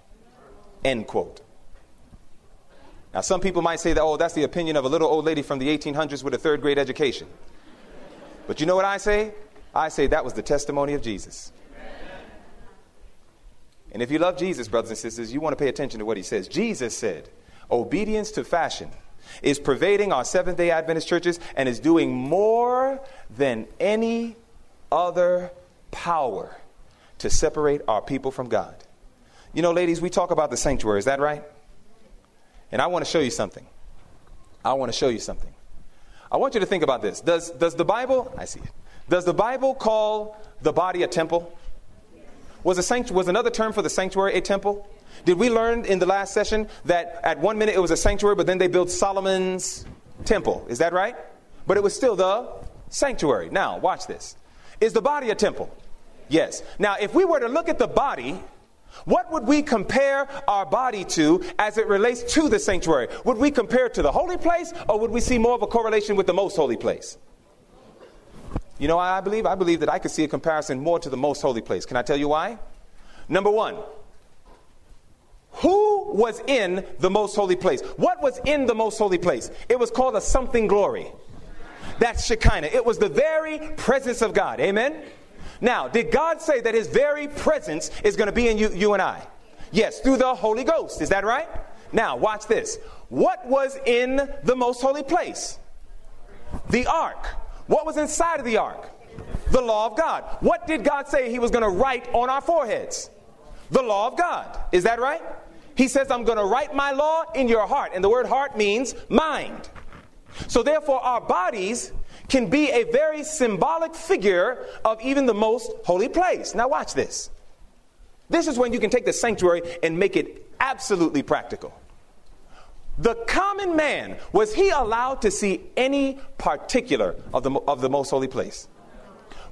End quote. Now, some people might say that, oh, that's the opinion of a little old lady from the 1800s with a third grade education. But you know what I say? I say that was the testimony of Jesus. And if you love Jesus, brothers and sisters, you want to pay attention to what he says. Jesus said, obedience to fashion is pervading our Seventh day Adventist churches and is doing more than any other power to separate our people from God. You know, ladies, we talk about the sanctuary, is that right? And I want to show you something. I want to show you something. I want you to think about this. Does, does the Bible, I see it, does the Bible call the body a temple? Was, a was another term for the sanctuary a temple? Did we learn in the last session that at one minute it was a sanctuary, but then they built Solomon's temple? Is that right? But it was still the sanctuary. Now, watch this. Is the body a temple? Yes. Now, if we were to look at the body, what would we compare our body to as it relates to the sanctuary? Would we compare it to the holy place, or would we see more of a correlation with the most holy place? You know, I believe I believe that I could see a comparison more to the most holy place. Can I tell you why? Number one, who was in the most holy place? What was in the most holy place? It was called a something glory. That's Shekinah. It was the very presence of God. Amen? Now, did God say that his very presence is going to be in you, you and I? Yes, through the Holy Ghost. Is that right? Now, watch this. What was in the most holy place? The ark. What was inside of the ark? The law of God. What did God say he was going to write on our foreheads? The law of God. Is that right? He says, I'm going to write my law in your heart. And the word heart means mind. So therefore, our bodies can be a very symbolic figure of even the most holy place. Now, watch this. This is when you can take the sanctuary and make it absolutely practical. The common man, was he allowed to see any particular of the, of the most holy place?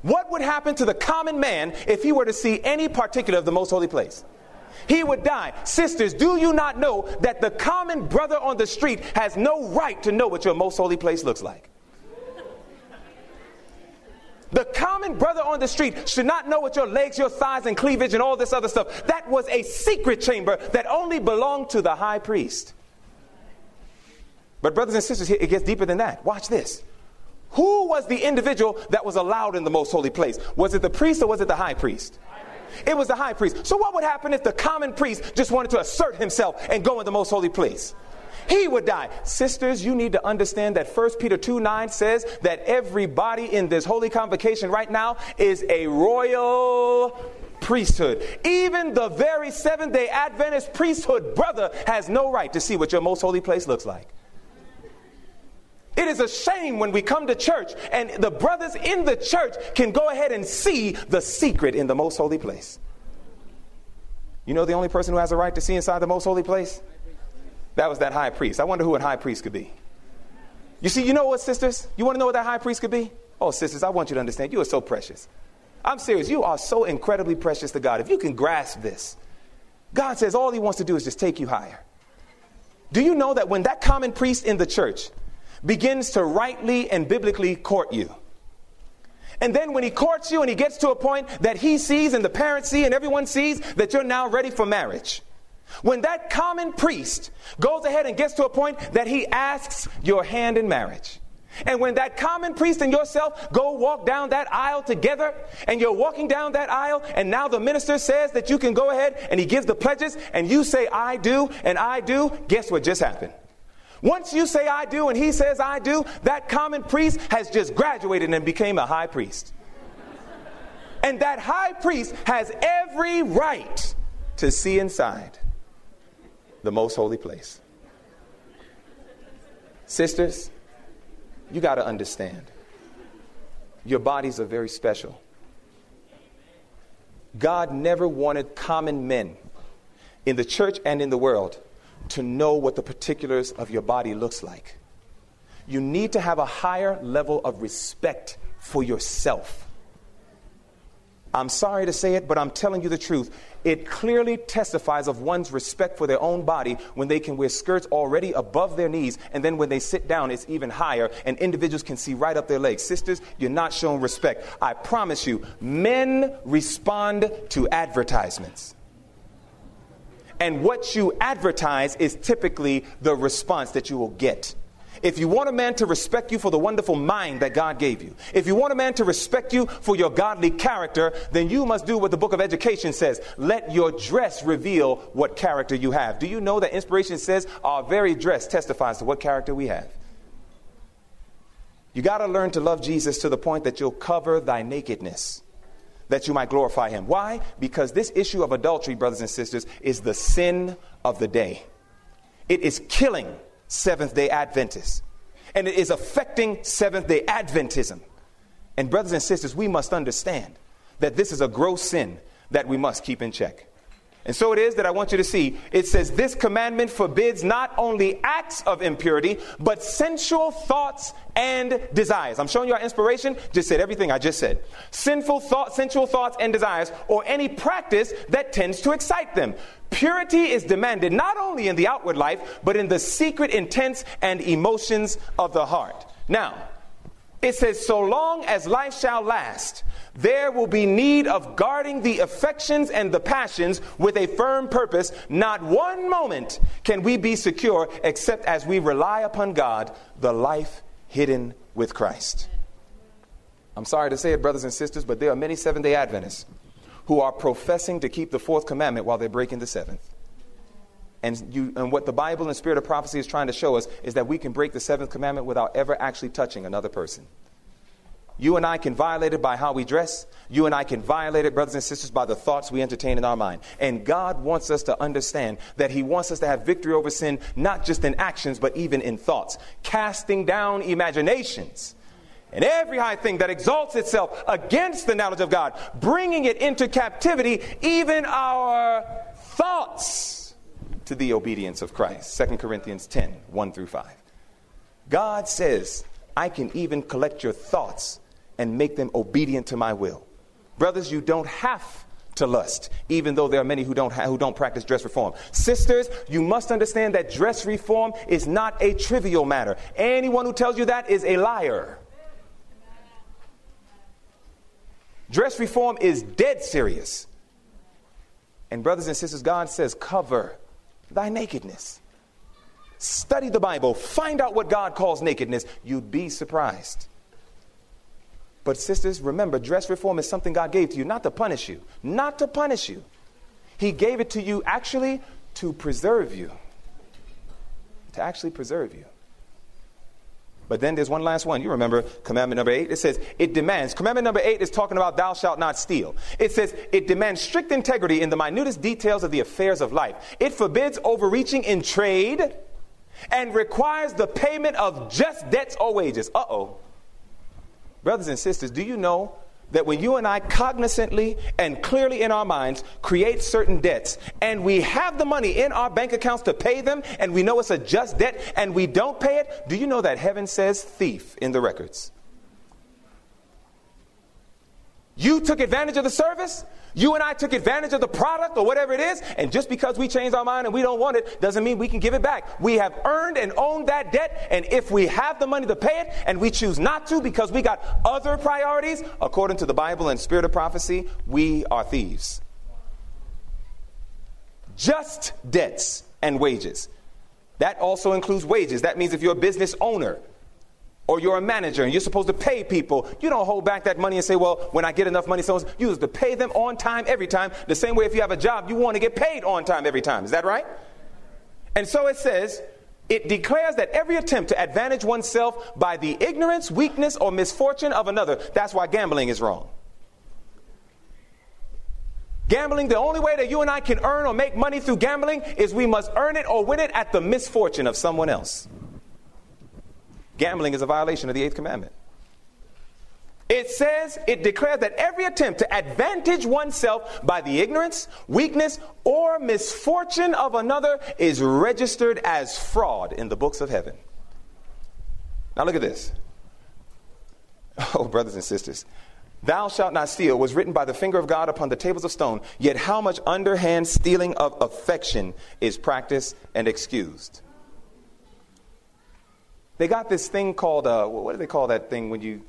What would happen to the common man if he were to see any particular of the most holy place? He would die. Sisters, do you not know that the common brother on the street has no right to know what your most holy place looks like? The common brother on the street should not know what your legs, your thighs, and cleavage and all this other stuff. That was a secret chamber that only belonged to the high priest. But, brothers and sisters, it gets deeper than that. Watch this. Who was the individual that was allowed in the most holy place? Was it the priest or was it the high priest? It was the high priest. So, what would happen if the common priest just wanted to assert himself and go in the most holy place? He would die. Sisters, you need to understand that 1 Peter 2 9 says that everybody in this holy convocation right now is a royal priesthood. Even the very Seventh day Adventist priesthood brother has no right to see what your most holy place looks like. It is a shame when we come to church and the brothers in the church can go ahead and see the secret in the most holy place. You know the only person who has a right to see inside the most holy place? That was that high priest. I wonder who a high priest could be. You see, you know what, sisters? You want to know what that high priest could be? Oh, sisters, I want you to understand. You are so precious. I'm serious. You are so incredibly precious to God. If you can grasp this, God says all he wants to do is just take you higher. Do you know that when that common priest in the church begins to rightly and biblically court you. And then when he courts you and he gets to a point that he sees and the parents see and everyone sees that you're now ready for marriage. When that common priest goes ahead and gets to a point that he asks your hand in marriage. And when that common priest and yourself go walk down that aisle together, and you're walking down that aisle, and now the minister says that you can go ahead and he gives the pledges, and you say, I do, and I do, guess what just happened? Once you say I do and he says I do, that common priest has just graduated and became a high priest. and that high priest has every right to see inside the most holy place. Sisters, you got to understand your bodies are very special. God never wanted common men in the church and in the world to know what the particulars of your body looks like. You need to have a higher level of respect for yourself. I'm sorry to say it, but I'm telling you the truth. It clearly testifies of one's respect for their own body when they can wear skirts already above their knees, and then when they sit down, it's even higher, and individuals can see right up their legs. Sisters, you're not showing respect. I promise you, men respond to advertisements. And what you advertise is typically the response that you will get. If you want a man to respect you for the wonderful mind that God gave you, if you want a man to respect you for your godly character, then you must do what the book of education says. Let your dress reveal what character you have. Do you know that inspiration says our very dress testifies to what character we have? You got to learn to love Jesus to the point that you'll cover thy nakedness that you might glorify him. Why? Because this issue of adultery, brothers and sisters, is the sin of the day. It is killing Seventh day Adventists. And it is affecting Seventh day Adventism. And, brothers and sisters, we must understand that this is a gross sin that we must keep in check. And so it is that I want you to see it says, This commandment forbids not only acts of impurity, but sensual thoughts and desires. I'm showing you our inspiration, just said everything I just said. Sinful thoughts, sensual thoughts and desires, or any practice that tends to excite them. Purity is demanded not only in the outward life, but in the secret intents and emotions of the heart. Now, it says, So long as life shall last, there will be need of guarding the affections and the passions with a firm purpose. Not one moment can we be secure except as we rely upon God, the life hidden with Christ. I'm sorry to say it, brothers and sisters, but there are many Seventh day Adventists who are professing to keep the fourth commandment while they're breaking the seventh. And, you, and what the Bible and Spirit of Prophecy is trying to show us is that we can break the seventh commandment without ever actually touching another person. You and I can violate it by how we dress. You and I can violate it, brothers and sisters, by the thoughts we entertain in our mind. And God wants us to understand that He wants us to have victory over sin, not just in actions, but even in thoughts. Casting down imaginations and every high thing that exalts itself against the knowledge of God, bringing it into captivity, even our thoughts to the obedience of Christ. 2 Corinthians 10 1 through 5. God says, I can even collect your thoughts and make them obedient to my will. Brothers, you don't have to lust, even though there are many who don't, ha- who don't practice dress reform. Sisters, you must understand that dress reform is not a trivial matter. Anyone who tells you that is a liar. Dress reform is dead serious. And, brothers and sisters, God says, cover thy nakedness. Study the Bible, find out what God calls nakedness. You'd be surprised. But, sisters, remember, dress reform is something God gave to you, not to punish you. Not to punish you. He gave it to you actually to preserve you. To actually preserve you. But then there's one last one. You remember commandment number eight? It says, it demands. Commandment number eight is talking about thou shalt not steal. It says, it demands strict integrity in the minutest details of the affairs of life. It forbids overreaching in trade and requires the payment of just debts or wages. Uh oh. Brothers and sisters, do you know that when you and I cognizantly and clearly in our minds create certain debts and we have the money in our bank accounts to pay them and we know it's a just debt and we don't pay it, do you know that heaven says thief in the records? You took advantage of the service. You and I took advantage of the product or whatever it is, and just because we changed our mind and we don't want it doesn't mean we can give it back. We have earned and owned that debt, and if we have the money to pay it and we choose not to because we got other priorities, according to the Bible and spirit of prophecy, we are thieves. Just debts and wages. That also includes wages. That means if you're a business owner, or you're a manager and you're supposed to pay people, you don't hold back that money and say, well, when I get enough money, so you have to pay them on time every time. The same way if you have a job, you want to get paid on time every time. Is that right? And so it says, it declares that every attempt to advantage oneself by the ignorance, weakness, or misfortune of another, that's why gambling is wrong. Gambling, the only way that you and I can earn or make money through gambling is we must earn it or win it at the misfortune of someone else. Gambling is a violation of the eighth commandment. It says, it declares that every attempt to advantage oneself by the ignorance, weakness, or misfortune of another is registered as fraud in the books of heaven. Now look at this. Oh, brothers and sisters. Thou shalt not steal was written by the finger of God upon the tables of stone, yet how much underhand stealing of affection is practiced and excused. They got this thing called, uh, what do they call that thing when you,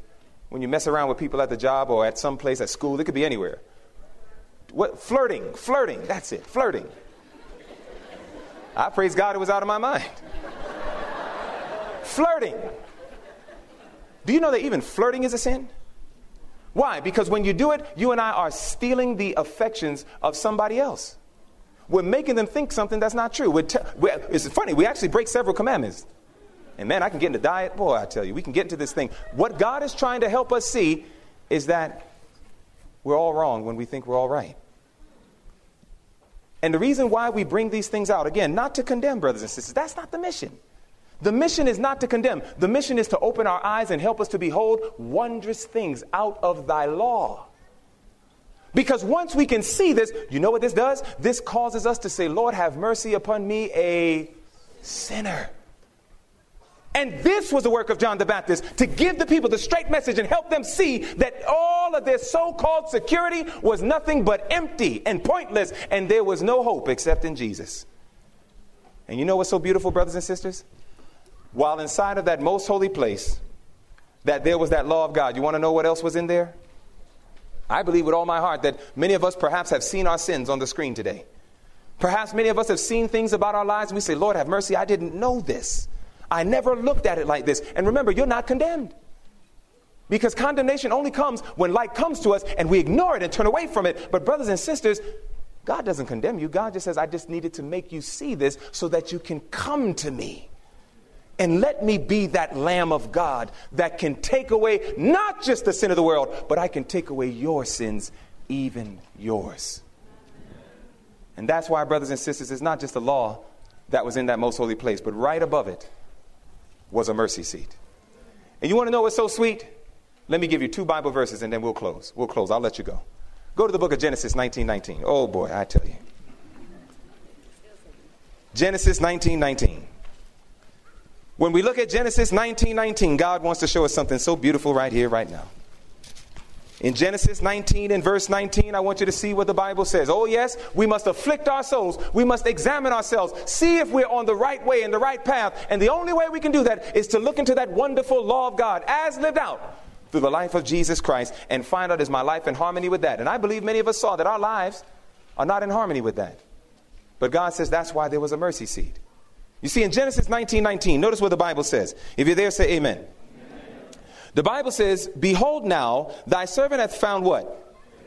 when you mess around with people at the job or at some place at school? It could be anywhere. What, flirting, flirting, that's it, flirting. I praise God it was out of my mind. Flirting. Do you know that even flirting is a sin? Why? Because when you do it, you and I are stealing the affections of somebody else. We're making them think something that's not true. Te- it's funny, we actually break several commandments. And man, I can get into diet. Boy, I tell you, we can get into this thing. What God is trying to help us see is that we're all wrong when we think we're all right. And the reason why we bring these things out, again, not to condemn brothers and sisters, that's not the mission. The mission is not to condemn. The mission is to open our eyes and help us to behold wondrous things out of thy law. Because once we can see this, you know what this does? This causes us to say, Lord, have mercy upon me, a sinner. And this was the work of John the Baptist to give the people the straight message and help them see that all of their so called security was nothing but empty and pointless, and there was no hope except in Jesus. And you know what's so beautiful, brothers and sisters? While inside of that most holy place, that there was that law of God. You want to know what else was in there? I believe with all my heart that many of us perhaps have seen our sins on the screen today. Perhaps many of us have seen things about our lives and we say, Lord, have mercy, I didn't know this. I never looked at it like this. And remember, you're not condemned. Because condemnation only comes when light comes to us and we ignore it and turn away from it. But, brothers and sisters, God doesn't condemn you. God just says, I just needed to make you see this so that you can come to me. And let me be that Lamb of God that can take away not just the sin of the world, but I can take away your sins, even yours. And that's why, brothers and sisters, it's not just the law that was in that most holy place, but right above it was a mercy seat. And you want to know what's so sweet? Let me give you two Bible verses and then we'll close. We'll close. I'll let you go. Go to the book of Genesis 19:19. Oh boy, I tell you. Genesis 19:19. When we look at Genesis 19:19, God wants to show us something so beautiful right here right now. In Genesis 19 and verse 19, I want you to see what the Bible says. Oh, yes, we must afflict our souls. We must examine ourselves, see if we're on the right way and the right path. And the only way we can do that is to look into that wonderful law of God as lived out through the life of Jesus Christ and find out is my life in harmony with that. And I believe many of us saw that our lives are not in harmony with that. But God says that's why there was a mercy seat. You see, in Genesis 19 19, notice what the Bible says. If you're there, say amen. The Bible says, Behold now, thy servant hath found what?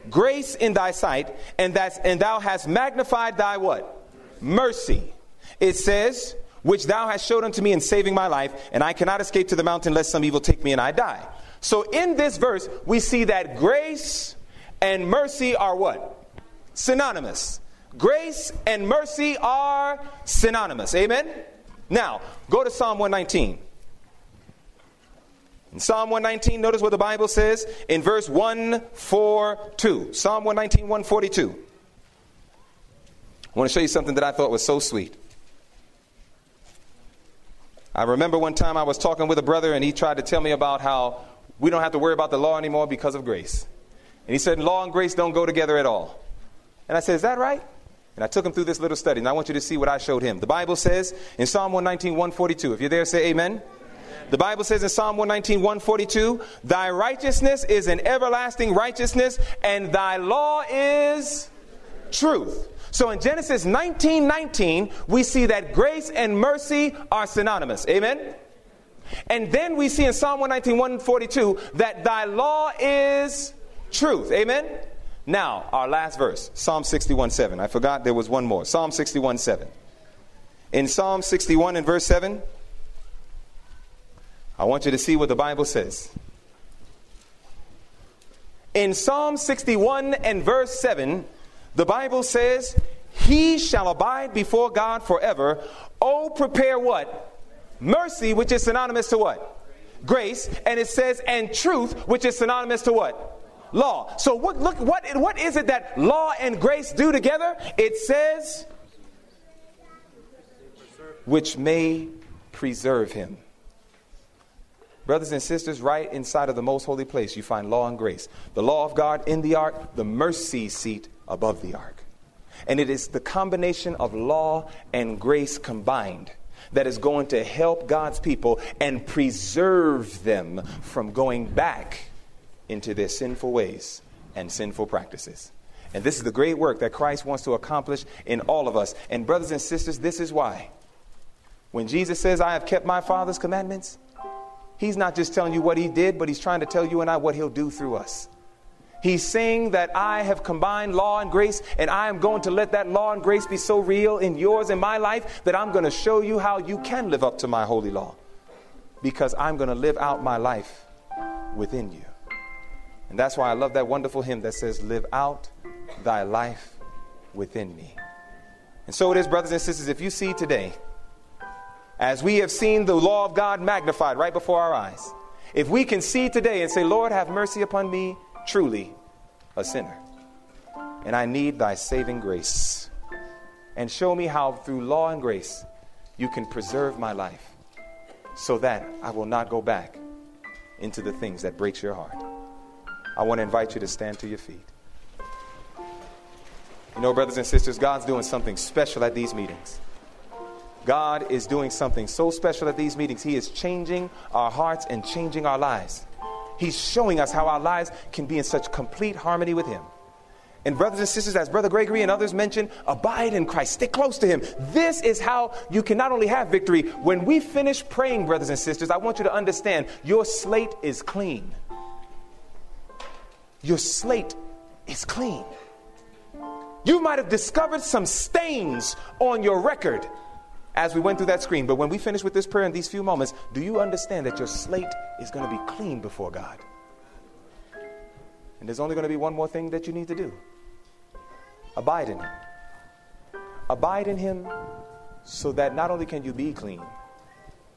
Grace in thy sight, and that and thou hast magnified thy what? Mercy. It says, which thou hast showed unto me in saving my life, and I cannot escape to the mountain lest some evil take me and I die. So in this verse, we see that grace and mercy are what? Synonymous. Grace and mercy are synonymous. Amen? Now, go to Psalm 119. In Psalm 119, notice what the Bible says in verse 142. Psalm 119, 142. I want to show you something that I thought was so sweet. I remember one time I was talking with a brother and he tried to tell me about how we don't have to worry about the law anymore because of grace. And he said, Law and grace don't go together at all. And I said, Is that right? And I took him through this little study, and I want you to see what I showed him. The Bible says in Psalm 119, 142. If you're there, say amen. The Bible says in Psalm 119, 142, Thy righteousness is an everlasting righteousness, and thy law is truth. So in Genesis 19, 19, we see that grace and mercy are synonymous. Amen? And then we see in Psalm 119, 142, that thy law is truth. Amen? Now, our last verse, Psalm 61, 7. I forgot there was one more. Psalm 61, 7. In Psalm 61 and verse 7, I want you to see what the Bible says. In Psalm 61 and verse 7, the Bible says, He shall abide before God forever. Oh, prepare what? Mercy, which is synonymous to what? Grace. And it says, and truth, which is synonymous to what? Law. So what, look, what, what is it that law and grace do together? It says, which may preserve him. Brothers and sisters, right inside of the most holy place, you find law and grace. The law of God in the ark, the mercy seat above the ark. And it is the combination of law and grace combined that is going to help God's people and preserve them from going back into their sinful ways and sinful practices. And this is the great work that Christ wants to accomplish in all of us. And, brothers and sisters, this is why When Jesus says, I have kept my Father's commandments, he's not just telling you what he did, but he's trying to tell you and I what he'll do through us. He's saying that I have combined law and grace, and I am going to let that law and grace be so real in yours and my life that I'm going to show you how you can live up to my holy law. Because I'm going to live out my life within you. And that's why I love that wonderful hymn that says, Live out thy life within me. And so it is, brothers and sisters, if you see today, as we have seen the law of God magnified right before our eyes, if we can see today and say, Lord, have mercy upon me, truly a sinner, and I need thy saving grace, and show me how through law and grace you can preserve my life so that I will not go back into the things that breaks your heart. I want to invite you to stand to your feet. You know, brothers and sisters, God's doing something special at these meetings. God is doing something so special at these meetings. He is changing our hearts and changing our lives. He's showing us how our lives can be in such complete harmony with Him. And, brothers and sisters, as Brother Gregory and others mentioned, abide in Christ, stick close to Him. This is how you can not only have victory. When we finish praying, brothers and sisters, I want you to understand your slate is clean. Your slate is clean. You might have discovered some stains on your record as we went through that screen. But when we finish with this prayer in these few moments, do you understand that your slate is going to be clean before God? And there's only going to be one more thing that you need to do abide in Him. Abide in Him so that not only can you be clean,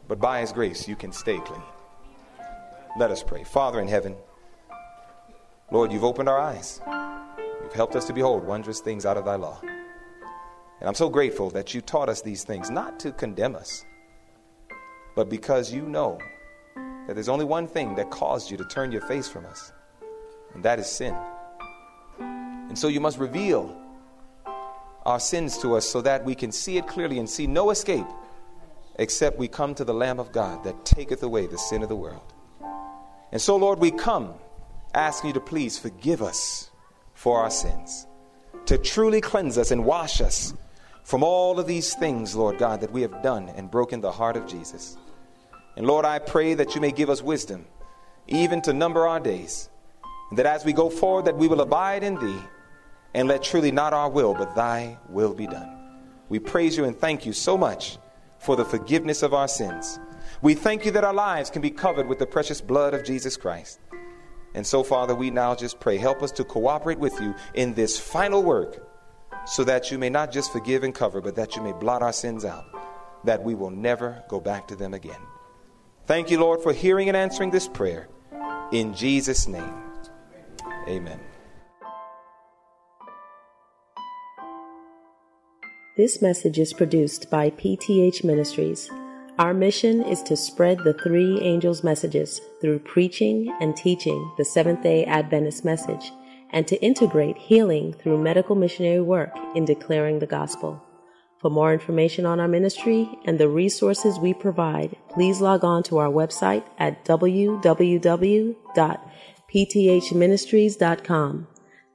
but by His grace you can stay clean. Let us pray. Father in heaven, Lord, you've opened our eyes. You've helped us to behold wondrous things out of thy law. And I'm so grateful that you taught us these things, not to condemn us, but because you know that there's only one thing that caused you to turn your face from us, and that is sin. And so you must reveal our sins to us so that we can see it clearly and see no escape except we come to the Lamb of God that taketh away the sin of the world. And so, Lord, we come asking you to please forgive us for our sins, to truly cleanse us and wash us from all of these things, Lord God, that we have done and broken the heart of Jesus. And Lord, I pray that you may give us wisdom, even to number our days, and that as we go forward, that we will abide in thee, and let truly not our will, but thy will be done. We praise you and thank you so much for the forgiveness of our sins. We thank you that our lives can be covered with the precious blood of Jesus Christ. And so, Father, we now just pray, help us to cooperate with you in this final work so that you may not just forgive and cover, but that you may blot our sins out, that we will never go back to them again. Thank you, Lord, for hearing and answering this prayer. In Jesus' name, amen. This message is produced by PTH Ministries our mission is to spread the three angels' messages through preaching and teaching the Seventh day Adventist message and to integrate healing through medical missionary work in declaring the gospel. For more information on our ministry and the resources we provide, please log on to our website at www.pthministries.com.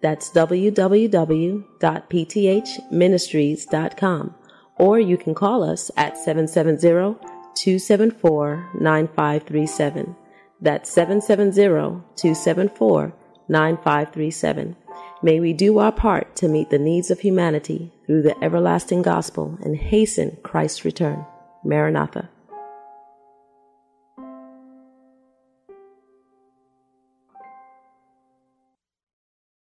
That's www.pthministries.com. Or you can call us at 770 274 9537. That's 770 274 9537. May we do our part to meet the needs of humanity through the everlasting gospel and hasten Christ's return. Maranatha.